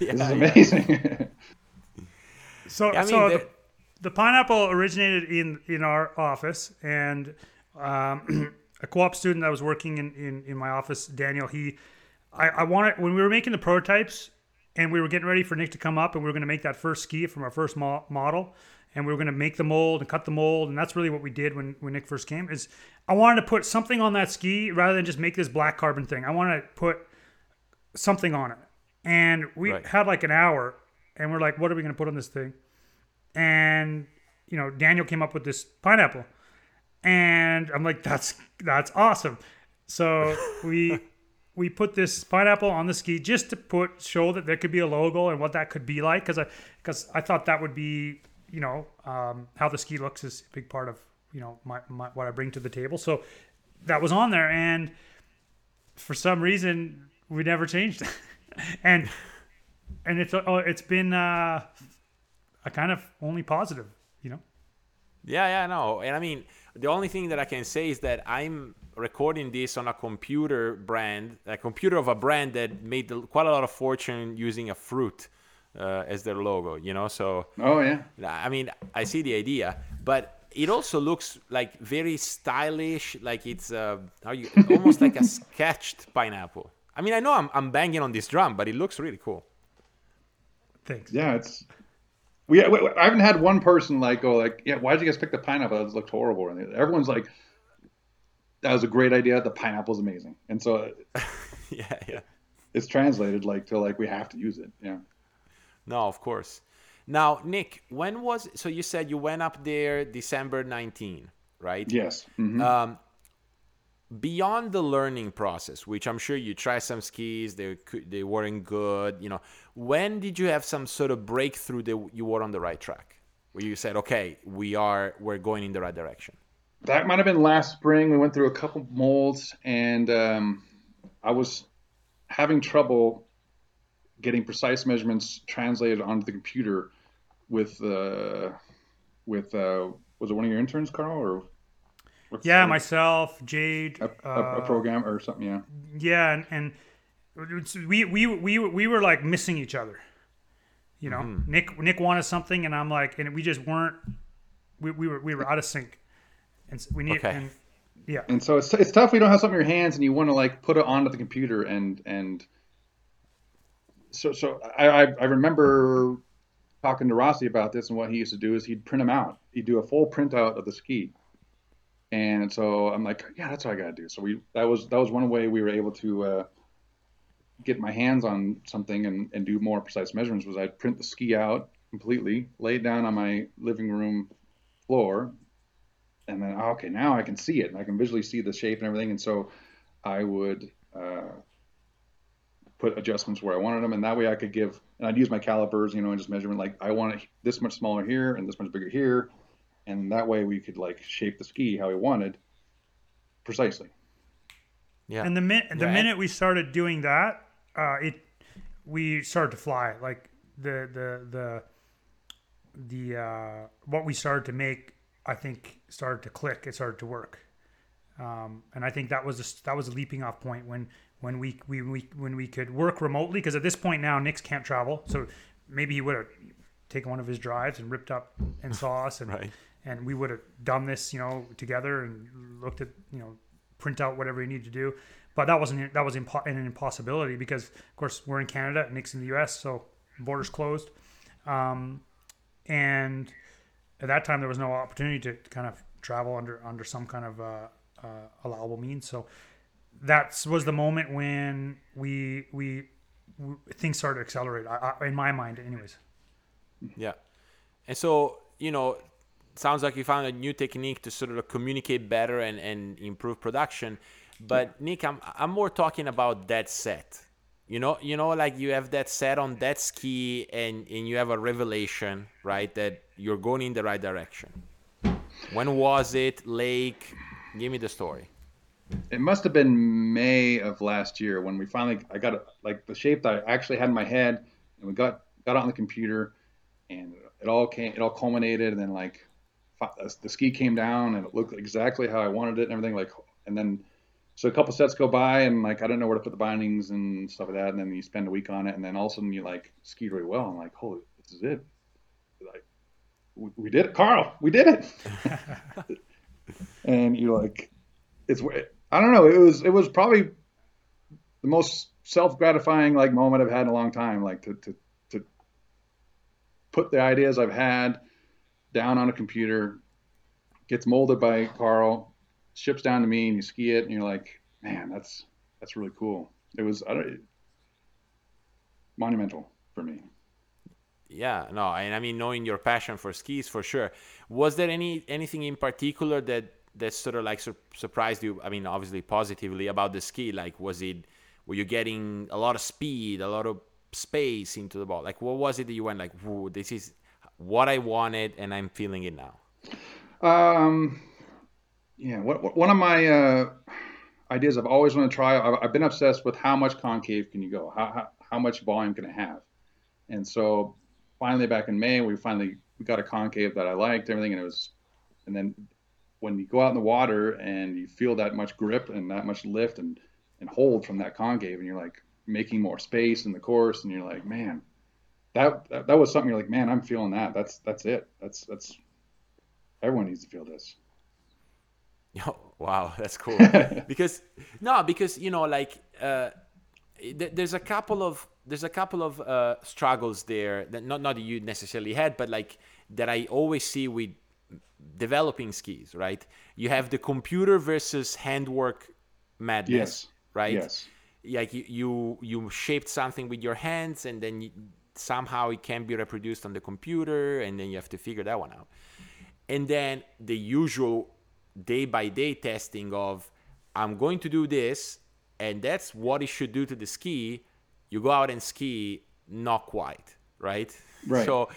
Yeah, this is amazing. Yeah. so, I mean, so the, the, pineapple originated in in our office, and um, a co-op student that was working in, in, in my office, Daniel, he, I, I wanted when we were making the prototypes, and we were getting ready for Nick to come up, and we were going to make that first ski from our first mo- model and we were going to make the mold and cut the mold and that's really what we did when, when nick first came is i wanted to put something on that ski rather than just make this black carbon thing i wanted to put something on it. And we right. had like an hour and we're like, what are we going to put on this thing? And, you know, Daniel came up with this pineapple. And I'm like, that's, that's awesome. So we, we put this pineapple on the ski just to put, show that there could be a logo and what that could be like. Cause I, cause I thought that would be, you know, um, how the ski looks is a big part of, you know, my, my, what I bring to the table. So that was on there. And for some reason, we never changed it. and and it's oh, it's been uh, a kind of only positive, you know. Yeah, yeah, no, and I mean the only thing that I can say is that I'm recording this on a computer brand, a computer of a brand that made quite a lot of fortune using a fruit uh, as their logo, you know. So oh yeah, I mean I see the idea, but it also looks like very stylish, like it's uh, how you almost like a sketched pineapple. I mean, I know I'm, I'm banging on this drum, but it looks really cool. Thanks. Yeah, it's we, we, I haven't had one person like go like, yeah, why did you guys pick the pineapple? It looked horrible. And everyone's like, that was a great idea. The pineapple's amazing. And so, yeah, yeah, it's translated like to like we have to use it. Yeah. No, of course. Now, Nick, when was so? You said you went up there December 19, right? Yes. Mm-hmm. Um, beyond the learning process which i'm sure you try some skis they they weren't good you know when did you have some sort of breakthrough that you were on the right track? Where you said okay we are we're going in the right direction. That might have been last spring. We went through a couple molds and um, i was having trouble getting precise measurements translated onto the computer with uh, with uh, was it one of your interns carl or yeah, the, myself, Jade, a, a, a, uh, program or something. Yeah. Yeah, and, and we we we we were like missing each other. You know, mm-hmm. Nick Nick wanted something, and I'm like, and we just weren't. We, we were we were out of sync, and we need okay. and yeah. And so it's it's tough. We don't have something in your hands, and you want to like put it onto the computer, and and so so I I, I remember talking to Rossi about this, and what he used to do is he'd print them out. He'd do a full printout of the ski. And so I'm like, yeah, that's what I gotta do. So we that was that was one way we were able to uh, get my hands on something and, and do more precise measurements was I'd print the ski out completely, lay it down on my living room floor, and then oh, okay, now I can see it and I can visually see the shape and everything. And so I would uh, put adjustments where I wanted them, and that way I could give and I'd use my calipers, you know, and just measurement like I want it this much smaller here and this much bigger here, and that way we could like shape the ski how we wanted precisely. Yeah. And the minute the yeah. minute we started doing that, uh, it we started to fly. Like the the the the uh, what we started to make, I think, started to click. It started to work, um, and I think that was a, that was a leaping off point when when we, we, we when we could work remotely. Because at this point now, Nick's can't travel, so maybe he would have taken one of his drives and ripped up and saw us, and right. And we would have done this, you know, together and looked at you know print out whatever he need to do. But that wasn't that was impo- an impossibility because of course we're in Canada, Nick's in the U.S., so borders closed, um, and at that time there was no opportunity to kind of travel under under some kind of uh, uh, allowable means. So that was the moment when we we, we things started to accelerate. I, I, in my mind, anyways. Yeah, and so you know, sounds like you found a new technique to sort of communicate better and and improve production. But yeah. Nick, I'm I'm more talking about that set. You know, you know, like you have that set on that ski, and and you have a revelation, right? That you're going in the right direction. When was it? Lake? Give me the story it must have been May of last year when we finally I got like the shape that I actually had in my head, and we got got on the computer, and it all came it all culminated, and then like Uh, the ski came down and it looked exactly how I wanted it and everything like, and then so a couple sets go by and like I don't know where to put the bindings and stuff like that, and then you spend a week on it, and then all of a sudden you like ski really well, and like holy this is it, like we, we did it, Carl, we did it, and you're like it's I don't know. It was it was probably the most self gratifying like moment I've had in a long time. Like to to to put the ideas I've had down on a computer, gets molded by Carl, ships down to me, and you ski it, and you're like, man, that's that's really cool. It was I don't, monumental for me. Yeah, no, and I mean knowing your passion for skis for sure. Was there any anything in particular that that sort of like sur- surprised you? I mean, obviously positively about the ski. Like, was it were you getting a lot of speed, a lot of space into the ball? Like, what was it that you went like, "Whoa, this is what I wanted, and I'm feeling it now"? Um, yeah. What, one of my uh, ideas I've always wanted to try. I've, I've, been obsessed with how much concave can you go? How how, how much volume can it have? And so finally, back in May, we finally we got a concave that I liked everything, and it was, and then when you go out in the water and you feel that much grip and that much lift and, and hold from that concave and you're like making more space in the course and you're like, man, that, that, that was something you're like, man, I'm feeling that. That's, that's it. That's, that's, everyone needs to feel this. Oh, wow, that's cool. because no, because you know, like uh, th- there's a couple of there's a couple of uh, struggles there that not not you necessarily had, but like that I always see with developing skis, right? You have the computer versus handwork madness, yes. right? Yes. Like you, you, you shaped something with your hands, and then you, somehow it can be reproduced on the computer, and then you have to figure that one out. And then the usual day by day testing of I'm going to do this, and that's what it should do to the ski. You go out and ski, not quite, right? Right. So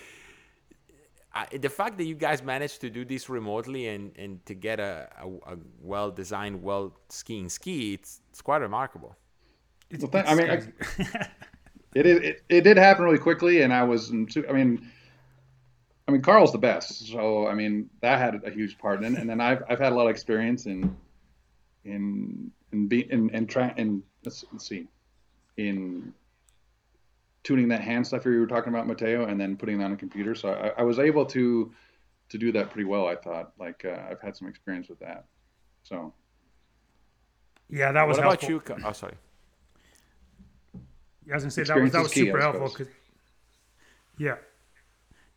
I, the fact that you guys managed to do this remotely and, and to get a, a, a well designed, well skiing ski, it's, it's quite remarkable. It's, well, I mean, I, it, it, it did happen really quickly, and I was, I mean, I mean, Carl's the best, so I mean that had a huge part in, and then I've I've had a lot of experience in in in be in and trying and let's, let's see in tuning that hand stuff you were talking about, Matteo, and then putting it on a computer. So I, I was able to to do that pretty well. I thought, like uh, I've had some experience with that. So yeah, that was. What helpful. about you? Oh, sorry. Yeah, I was gonna say that was that was key, super helpful. Cause, yeah,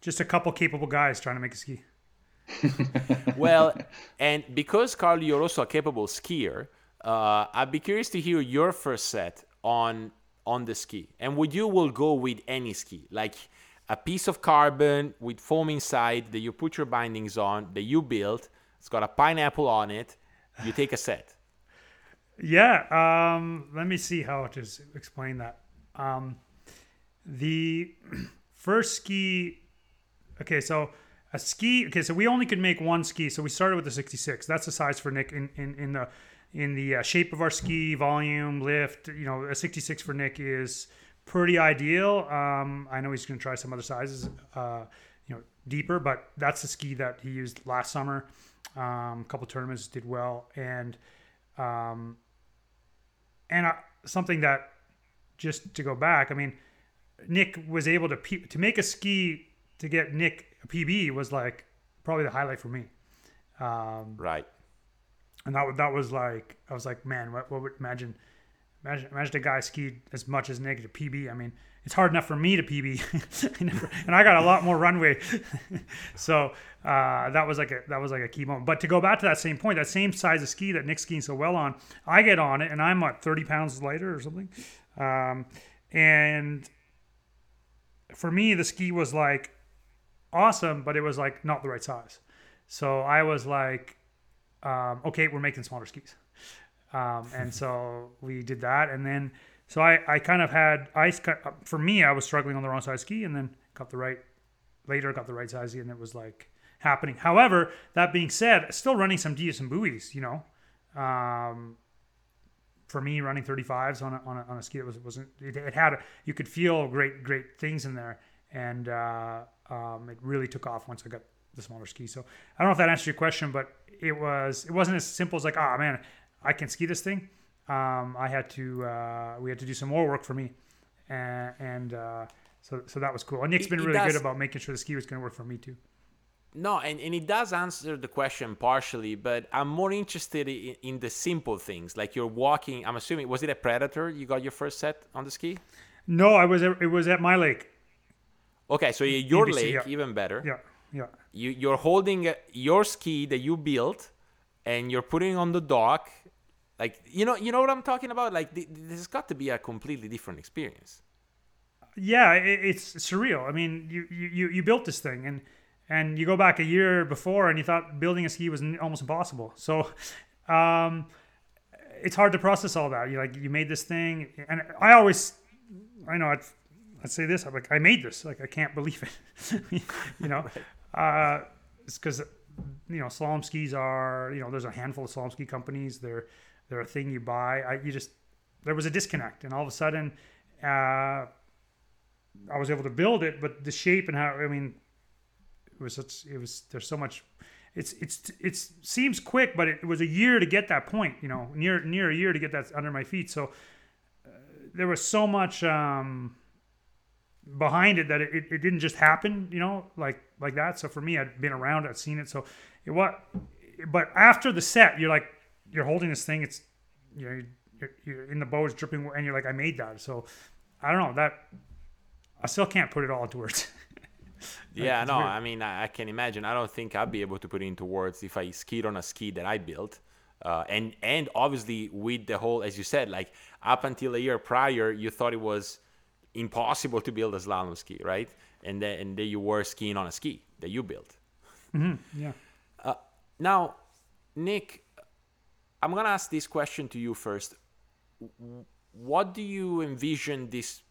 just a couple capable guys trying to make a ski. well, and because Carl, you're also a capable skier, uh, I'd be curious to hear your first set on on the ski. And would you will go with any ski, like a piece of carbon with foam inside that you put your bindings on that you built. It's got a pineapple on it. You take a set. Yeah. Um, let me see how to explain that. Um, the first ski. Okay, so a ski. Okay, so we only could make one ski. So we started with the 66. That's the size for Nick in in, in the in the uh, shape of our ski, volume, lift. You know, a 66 for Nick is pretty ideal. Um, I know he's going to try some other sizes, uh, you know, deeper, but that's the ski that he used last summer. Um, a couple tournaments did well, and um, and uh, something that just to go back, I mean, Nick was able to P- to make a ski to get Nick a PB was like probably the highlight for me. Um, right. And that that was like I was like, man, what, what would imagine Imagine, imagine a guy skied as much as Nick to PB. I mean, it's hard enough for me to PB, and I got a lot more runway. so uh, that was like a that was like a key moment. But to go back to that same point, that same size of ski that Nick's skiing so well on, I get on it, and I'm what 30 pounds lighter or something. Um, and for me, the ski was like awesome, but it was like not the right size. So I was like, um, okay, we're making smaller skis. Um, and so we did that. And then, so I, I kind of had, I, for me, I was struggling on the wrong size ski and then got the right, later got the right size and it was like happening. However, that being said, still running some decent buoys, you know. Um, for me, running 35s on a, on a, on a ski, it was, wasn't, it, it had, a, you could feel great, great things in there. And uh, um, it really took off once I got the smaller ski. So I don't know if that answers your question, but it was, it wasn't as simple as like, oh man, I can ski this thing. Um, I had to uh, we had to do some more work for me, and, and uh, so so that was cool. And Nick's been really good about making sure the ski was going to work for me too. No, and, and it does answer the question partially, but I'm more interested in, in the simple things like you're walking. I'm assuming was it a Predator you got your first set on the ski? No, I was it was at my lake. Okay, so your lake yeah. even better. Yeah, yeah. You you're holding uh, your ski that you built, and you're putting on the dock like you know, you know what I'm talking about. Like th- this has got to be a completely different experience. Yeah, it, it's surreal. I mean, you, you you built this thing, and and you go back a year before, and you thought building a ski was almost impossible. So, um, it's hard to process all that. You like you made this thing, and I always, I know I'd, I'd say this. I'm like I made this. Like I can't believe it. you know, uh, it's because you know slalom skis are you know there's a handful of slalom ski companies. They're they're a thing you buy. I, you just there was a disconnect, and all of a sudden, uh, I was able to build it, but the shape and how I mean, it was such, it was there's so much. It's it's it seems quick, but it, was a year to get that point. You know, near near a year to get that under my feet. So uh, there was so much um, behind it that it, it, didn't just happen. You know, like like that. So for me, I'd been around, I'd seen it. So it what, but after the set, you're like, you're holding this thing. It's you know you're, you're in the bow, it's dripping, and you're like, I made that. So I don't know that. I still can't put it all into words. yeah, no, weird. I mean, I, I, can imagine. I don't think I'd be able to put it into words if I skied on a ski that I built. Uh, and and obviously with the whole, as you said, like up until a year prior, you thought it was impossible to build a slalom ski, right? And then and then you were skiing on a ski that you built. Mm-hmm. Yeah. Uh, now, Nick, I'm going to ask this question to you first. What do you envision this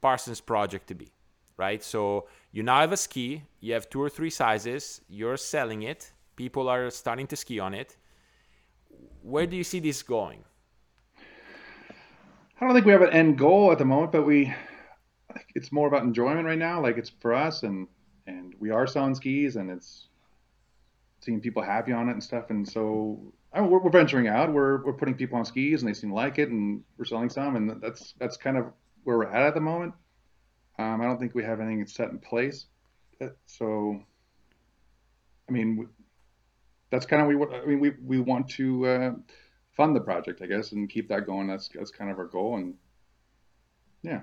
Parsons project to be? Right? So you now have a ski, you have two or three sizes, you're selling it, people are starting to ski on it. Where do you see this going? I don't think we have an end goal at the moment, but we it's more about enjoyment right now. Like it's for us and and we are selling skis and it's seeing people happy on it and stuff. And so I mean, we're, we're, venturing out. We're we're putting people on skis, and they seem to like it, and we're selling some, and that's that's kind of where we're at at the moment. Um, I don't think we have anything set in place. Uh, so, I mean, that's kind of we. I mean, we we want to uh, fund the project, I guess, and keep that going. That's that's kind of our goal, and yeah.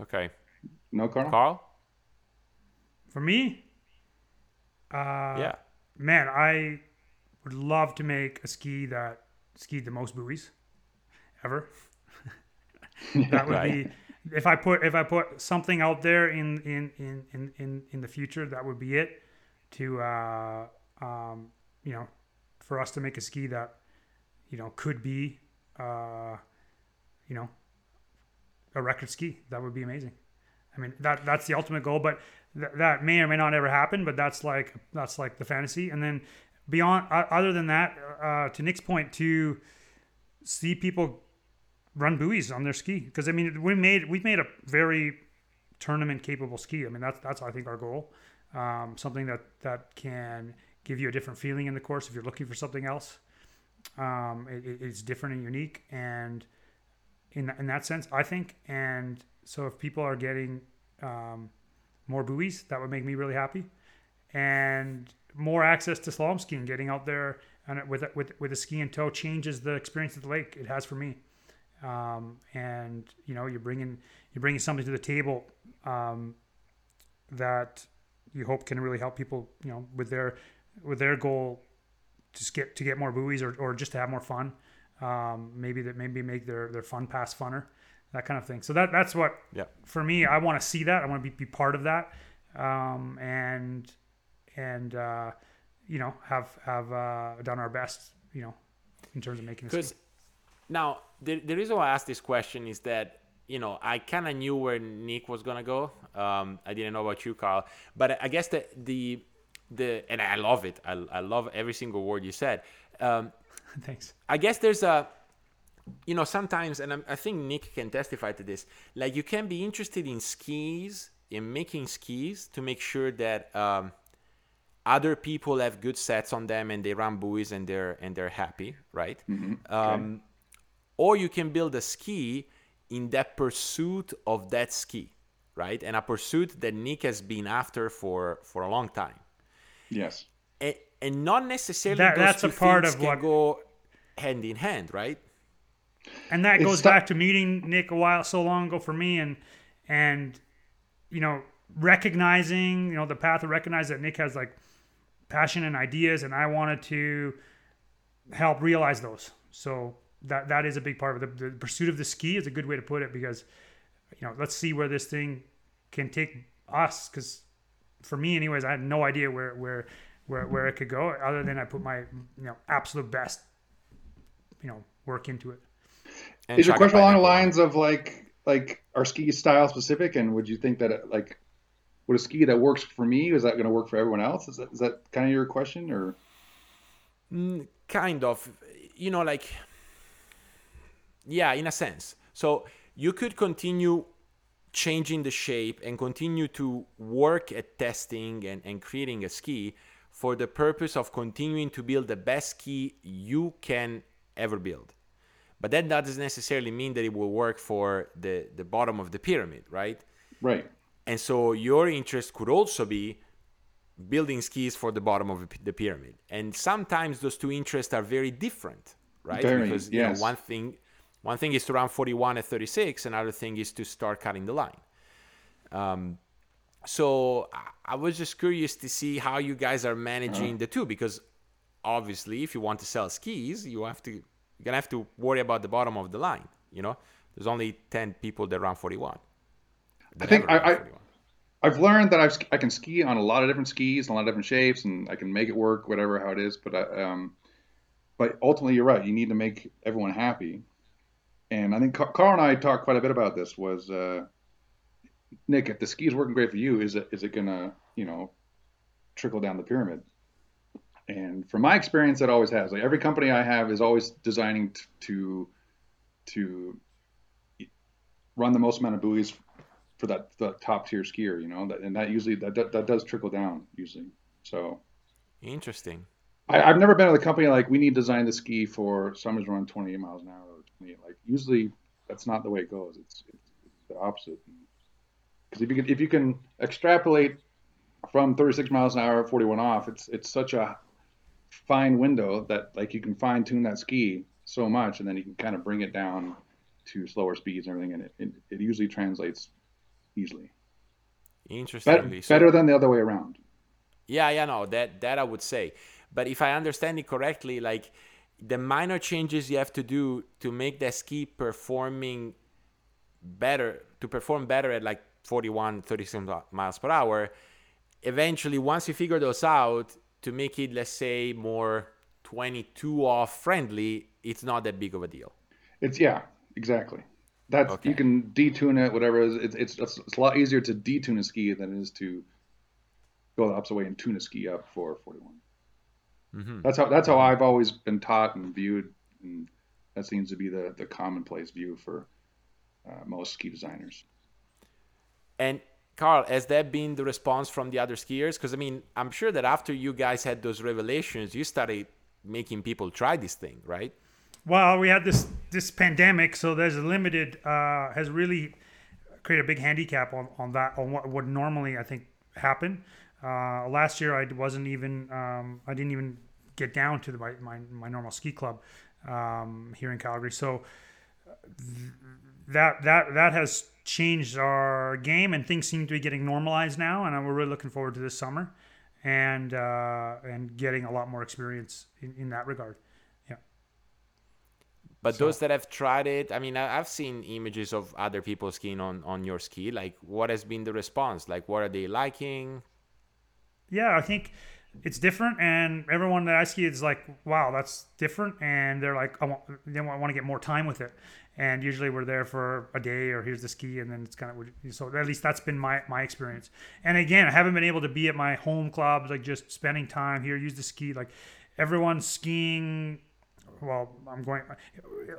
Okay. No, Carl. Carl. For me, uh, yeah. man, I would love to make a ski that skied the most buoys ever. that would Right. be if I put if I put something out there in in in in in, in the future, that would be it. To uh, um, you know, for us to make a ski that you know could be uh, you know a record ski, that would be amazing. I mean that that's the ultimate goal, but th- that may or may not ever happen. But that's like that's like the fantasy, and then beyond uh, other than that, uh, to Nick's point, to see people run buoys on their ski because I mean we made we've made a very tournament capable ski. I mean that's that's I think our goal. Um, something that that can give you a different feeling in the course if you're looking for something else. Um, it- it's different and unique, and in in that sense, I think. And so if people are getting um, more buoys, that would make me really happy, and more access to slalom skiing, getting out there and with with with a ski in tow changes the experience of the lake. It has for me um, and you know you're bringing you're bringing something to the table um, that you hope can really help people you know with their with their goal to get to get more buoys or, or just to have more fun. Um, maybe that maybe make their their fun pass funner that kind of thing. So that that's what Yeah. for me I want to see that. I want to be, be part of that. Um, and and uh, you know have have uh, done our best you know in terms of making this Because now the, the reason why I asked this question is that you know I kind of knew where Nick was gonna go. Um, I didn't know about you, Carl, but I guess the the the and I love it. I, I love every single word you said. Um, thanks I guess there's a, you know, sometimes, and I'm, I think Nick can testify to this. Like you can be interested in skis, in making skis, to make sure that um, other people have good sets on them and they run buoys and they're and they're happy, right? Um, or you can build a ski in that pursuit of that ski, right? And a pursuit that Nick has been after for for a long time Yes. and, and not necessarily That- those that's two a part things of can what- go hand in hand, right? and that It's goes stu- back to meeting Nick a while so long ago for me, and and you know recognizing you know the path to recognize that Nick has like passion and ideas, and I wanted to help realize those. So that that is a big part of it. The, the pursuit of the ski is a good way to put it because you know let's see where this thing can take us because for me anyways i had no idea where where where, where it could go other than i put my you know absolute best you know work into it And Is your question along the lines of like like are ski style specific, and would you think that it, like would a ski that works for me is that going to work for everyone else? Is that is that kind of your question or? Mm, kind of you know like yeah in a sense so you could continue changing the shape and continue to work at testing and, and creating a ski for the purpose of continuing to build the best ski you can ever build but that doesn't necessarily mean that it will work for the, the bottom of the pyramid right Right. and so your interest could also be building skis for the bottom of the pyramid. And sometimes those two interests are very different, right? Very, because you know, one thing one thing is to run 41 at 36, another thing is to start cutting the line. Um, so I- was just curious to see how you guys are managing the two because obviously if you want to sell skis, you have to you're gonna have to worry about the bottom of the line. You know, there's only 10 people that run 41. I think I- I- 41. I've learned that I've, I can ski on a lot of different skis, a lot of different shapes, and I can make it work, whatever how it is. But I, um, but ultimately, you're right. You need to make everyone happy, and I think Car- Carl and I talked quite a bit about this. Was uh, Nick, if the ski is working great for you, is it is it gonna you know trickle down the pyramid? And from my experience, it always has. Like every company I have is always designing t- to to run the most amount of buoys for that the top tier skier, you know, and that usually that, that that does trickle down usually. So Interesting. I, I've never been with a company like we need to design the ski for summer's run 28 miles an hour 28. Like usually that's not the way it goes. It's it's, it's the opposite. Because if you can if you can extrapolate from 36 miles an hour 41 off, it's it's such a fine window that like you can fine tune that ski so much, and then you can kind of bring it down to slower speeds and everything, and it, it, it usually translates easily. Interestingly, Bet- better than the other way around. Yeah, yeah, no, that that I would say. But if I understand it correctly, like the minor changes you have to do to make the ski performing better, to perform better at like 41, 36 miles per hour, eventually once you figure those out, to make it let's say more 22 off friendly, it's not that big of a deal. It's yeah, exactly. That's Okay. you can detune it, whatever. it is. It's, it's it's it's a lot easier to detune a ski than it is to go the opposite way and tune a ski up for 41. Mhm. That's how that's how I've always been taught and viewed, and that seems to be the the commonplace view for uh, most ski designers. And Carl, has that been the response from the other skiers? Because I mean, I'm sure that after you guys had those revelations, you started making people try this thing, right? Well, we had this this pandemic, so there's a limited uh, has really created a big handicap on, on that on what would normally I think happen. Uh, last year I wasn't even um, I didn't even get down to the, my, my my normal ski club um, here in Calgary. So th- that that that has changed our game, and things seem to be getting normalized now. And we're really looking forward to this summer and uh, and getting a lot more experience in, in that regard. Yeah. But those that have tried it, I mean, I've seen images of other people skiing on on your ski. Like, what has been the response? Like, what are they liking? Yeah, I think it's different, and everyone that I ski is like, wow, that's different, and they're like, I want, they want to get more time with it, and usually we're there for a day, or here's the ski, and then it's kind of so at least that's been my my experience. And again, I haven't been able to be at my home clubs, like just spending time here, use the ski, like everyone's skiing. Well, I'm going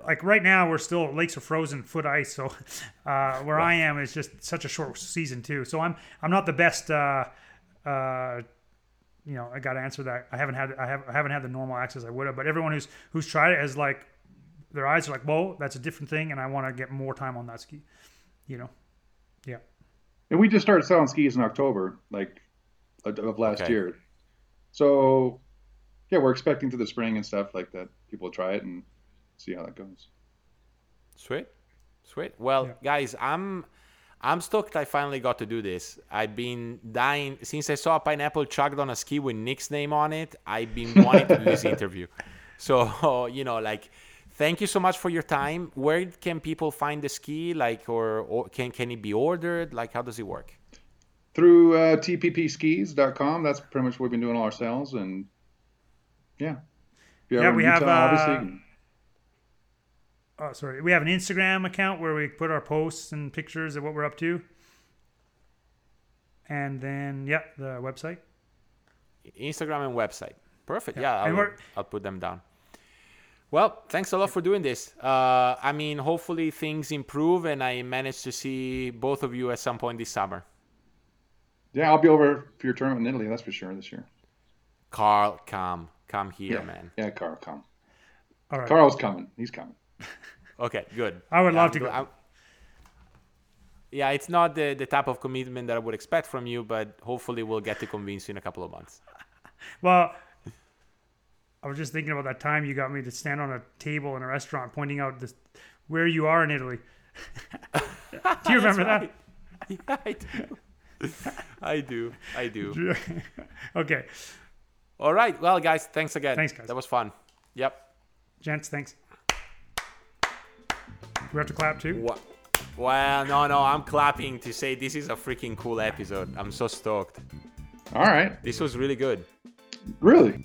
like right now. We're still lakes are frozen, foot ice. So uh, where I am is just such a short season too. So I'm I'm not the best. Uh, uh, you know, I got to answer that. I haven't had I have I haven't had the normal access I would have, but everyone who's who's tried it has like their eyes are like, whoa, that's a different thing, and I want to get more time on that ski. You know, yeah, And we just started selling skis in October, like of of last Okay. year. So yeah, we're expecting through the spring and stuff like that. People try it and see how that goes. Sweet, sweet. Well, Yeah. guys, I'm I'm stoked. I finally got to do this. I've been dying since I saw a pineapple chugged on a ski with Nick's name on it. I've been wanting to do this interview. So you know, like, thank you so much for your time. Where can people find the ski? Like, or, or can can it be ordered? Like, how does it work? Through uh, tppskis.com, that's pretty much what we've been doing all ourselves. And yeah, Yeah, ever in we have, Utah, uh, obviously. You can- oh, sorry, we have an Instagram account where we put our posts and pictures of what we're up to, and then yeah, the website. Instagram and website. Perfect. Yeah. Yeah, I'll, we're- I'll put them down. Well, thanks a lot for doing this. Uh, I mean, hopefully things improve and I manage to see both of you at some point this summer. Yeah, I'll be over for your tournament in Italy, that's for sure, this year. Carl, come, come here, Yeah, man. yeah Carl, come. All right, Carl's coming. He's coming. Okay, good. I would love I'm to go. Yeah, it's not the, the type of commitment that I would expect from you, but hopefully we'll get to convince you in a couple of months. Well, I was just thinking about that time you got me to stand on a table in a restaurant pointing out this, where you are in Italy. Do you remember that? Yeah, I do. I do. I do. okay, All right. Well, guys, thanks again. Thanks, guys. That was fun. Yep. gents, thanks. We have to clap too. Wha- Well, no, no, I'm clapping to say this is a freaking cool episode. I'm so stoked. All right. This was really good. Really?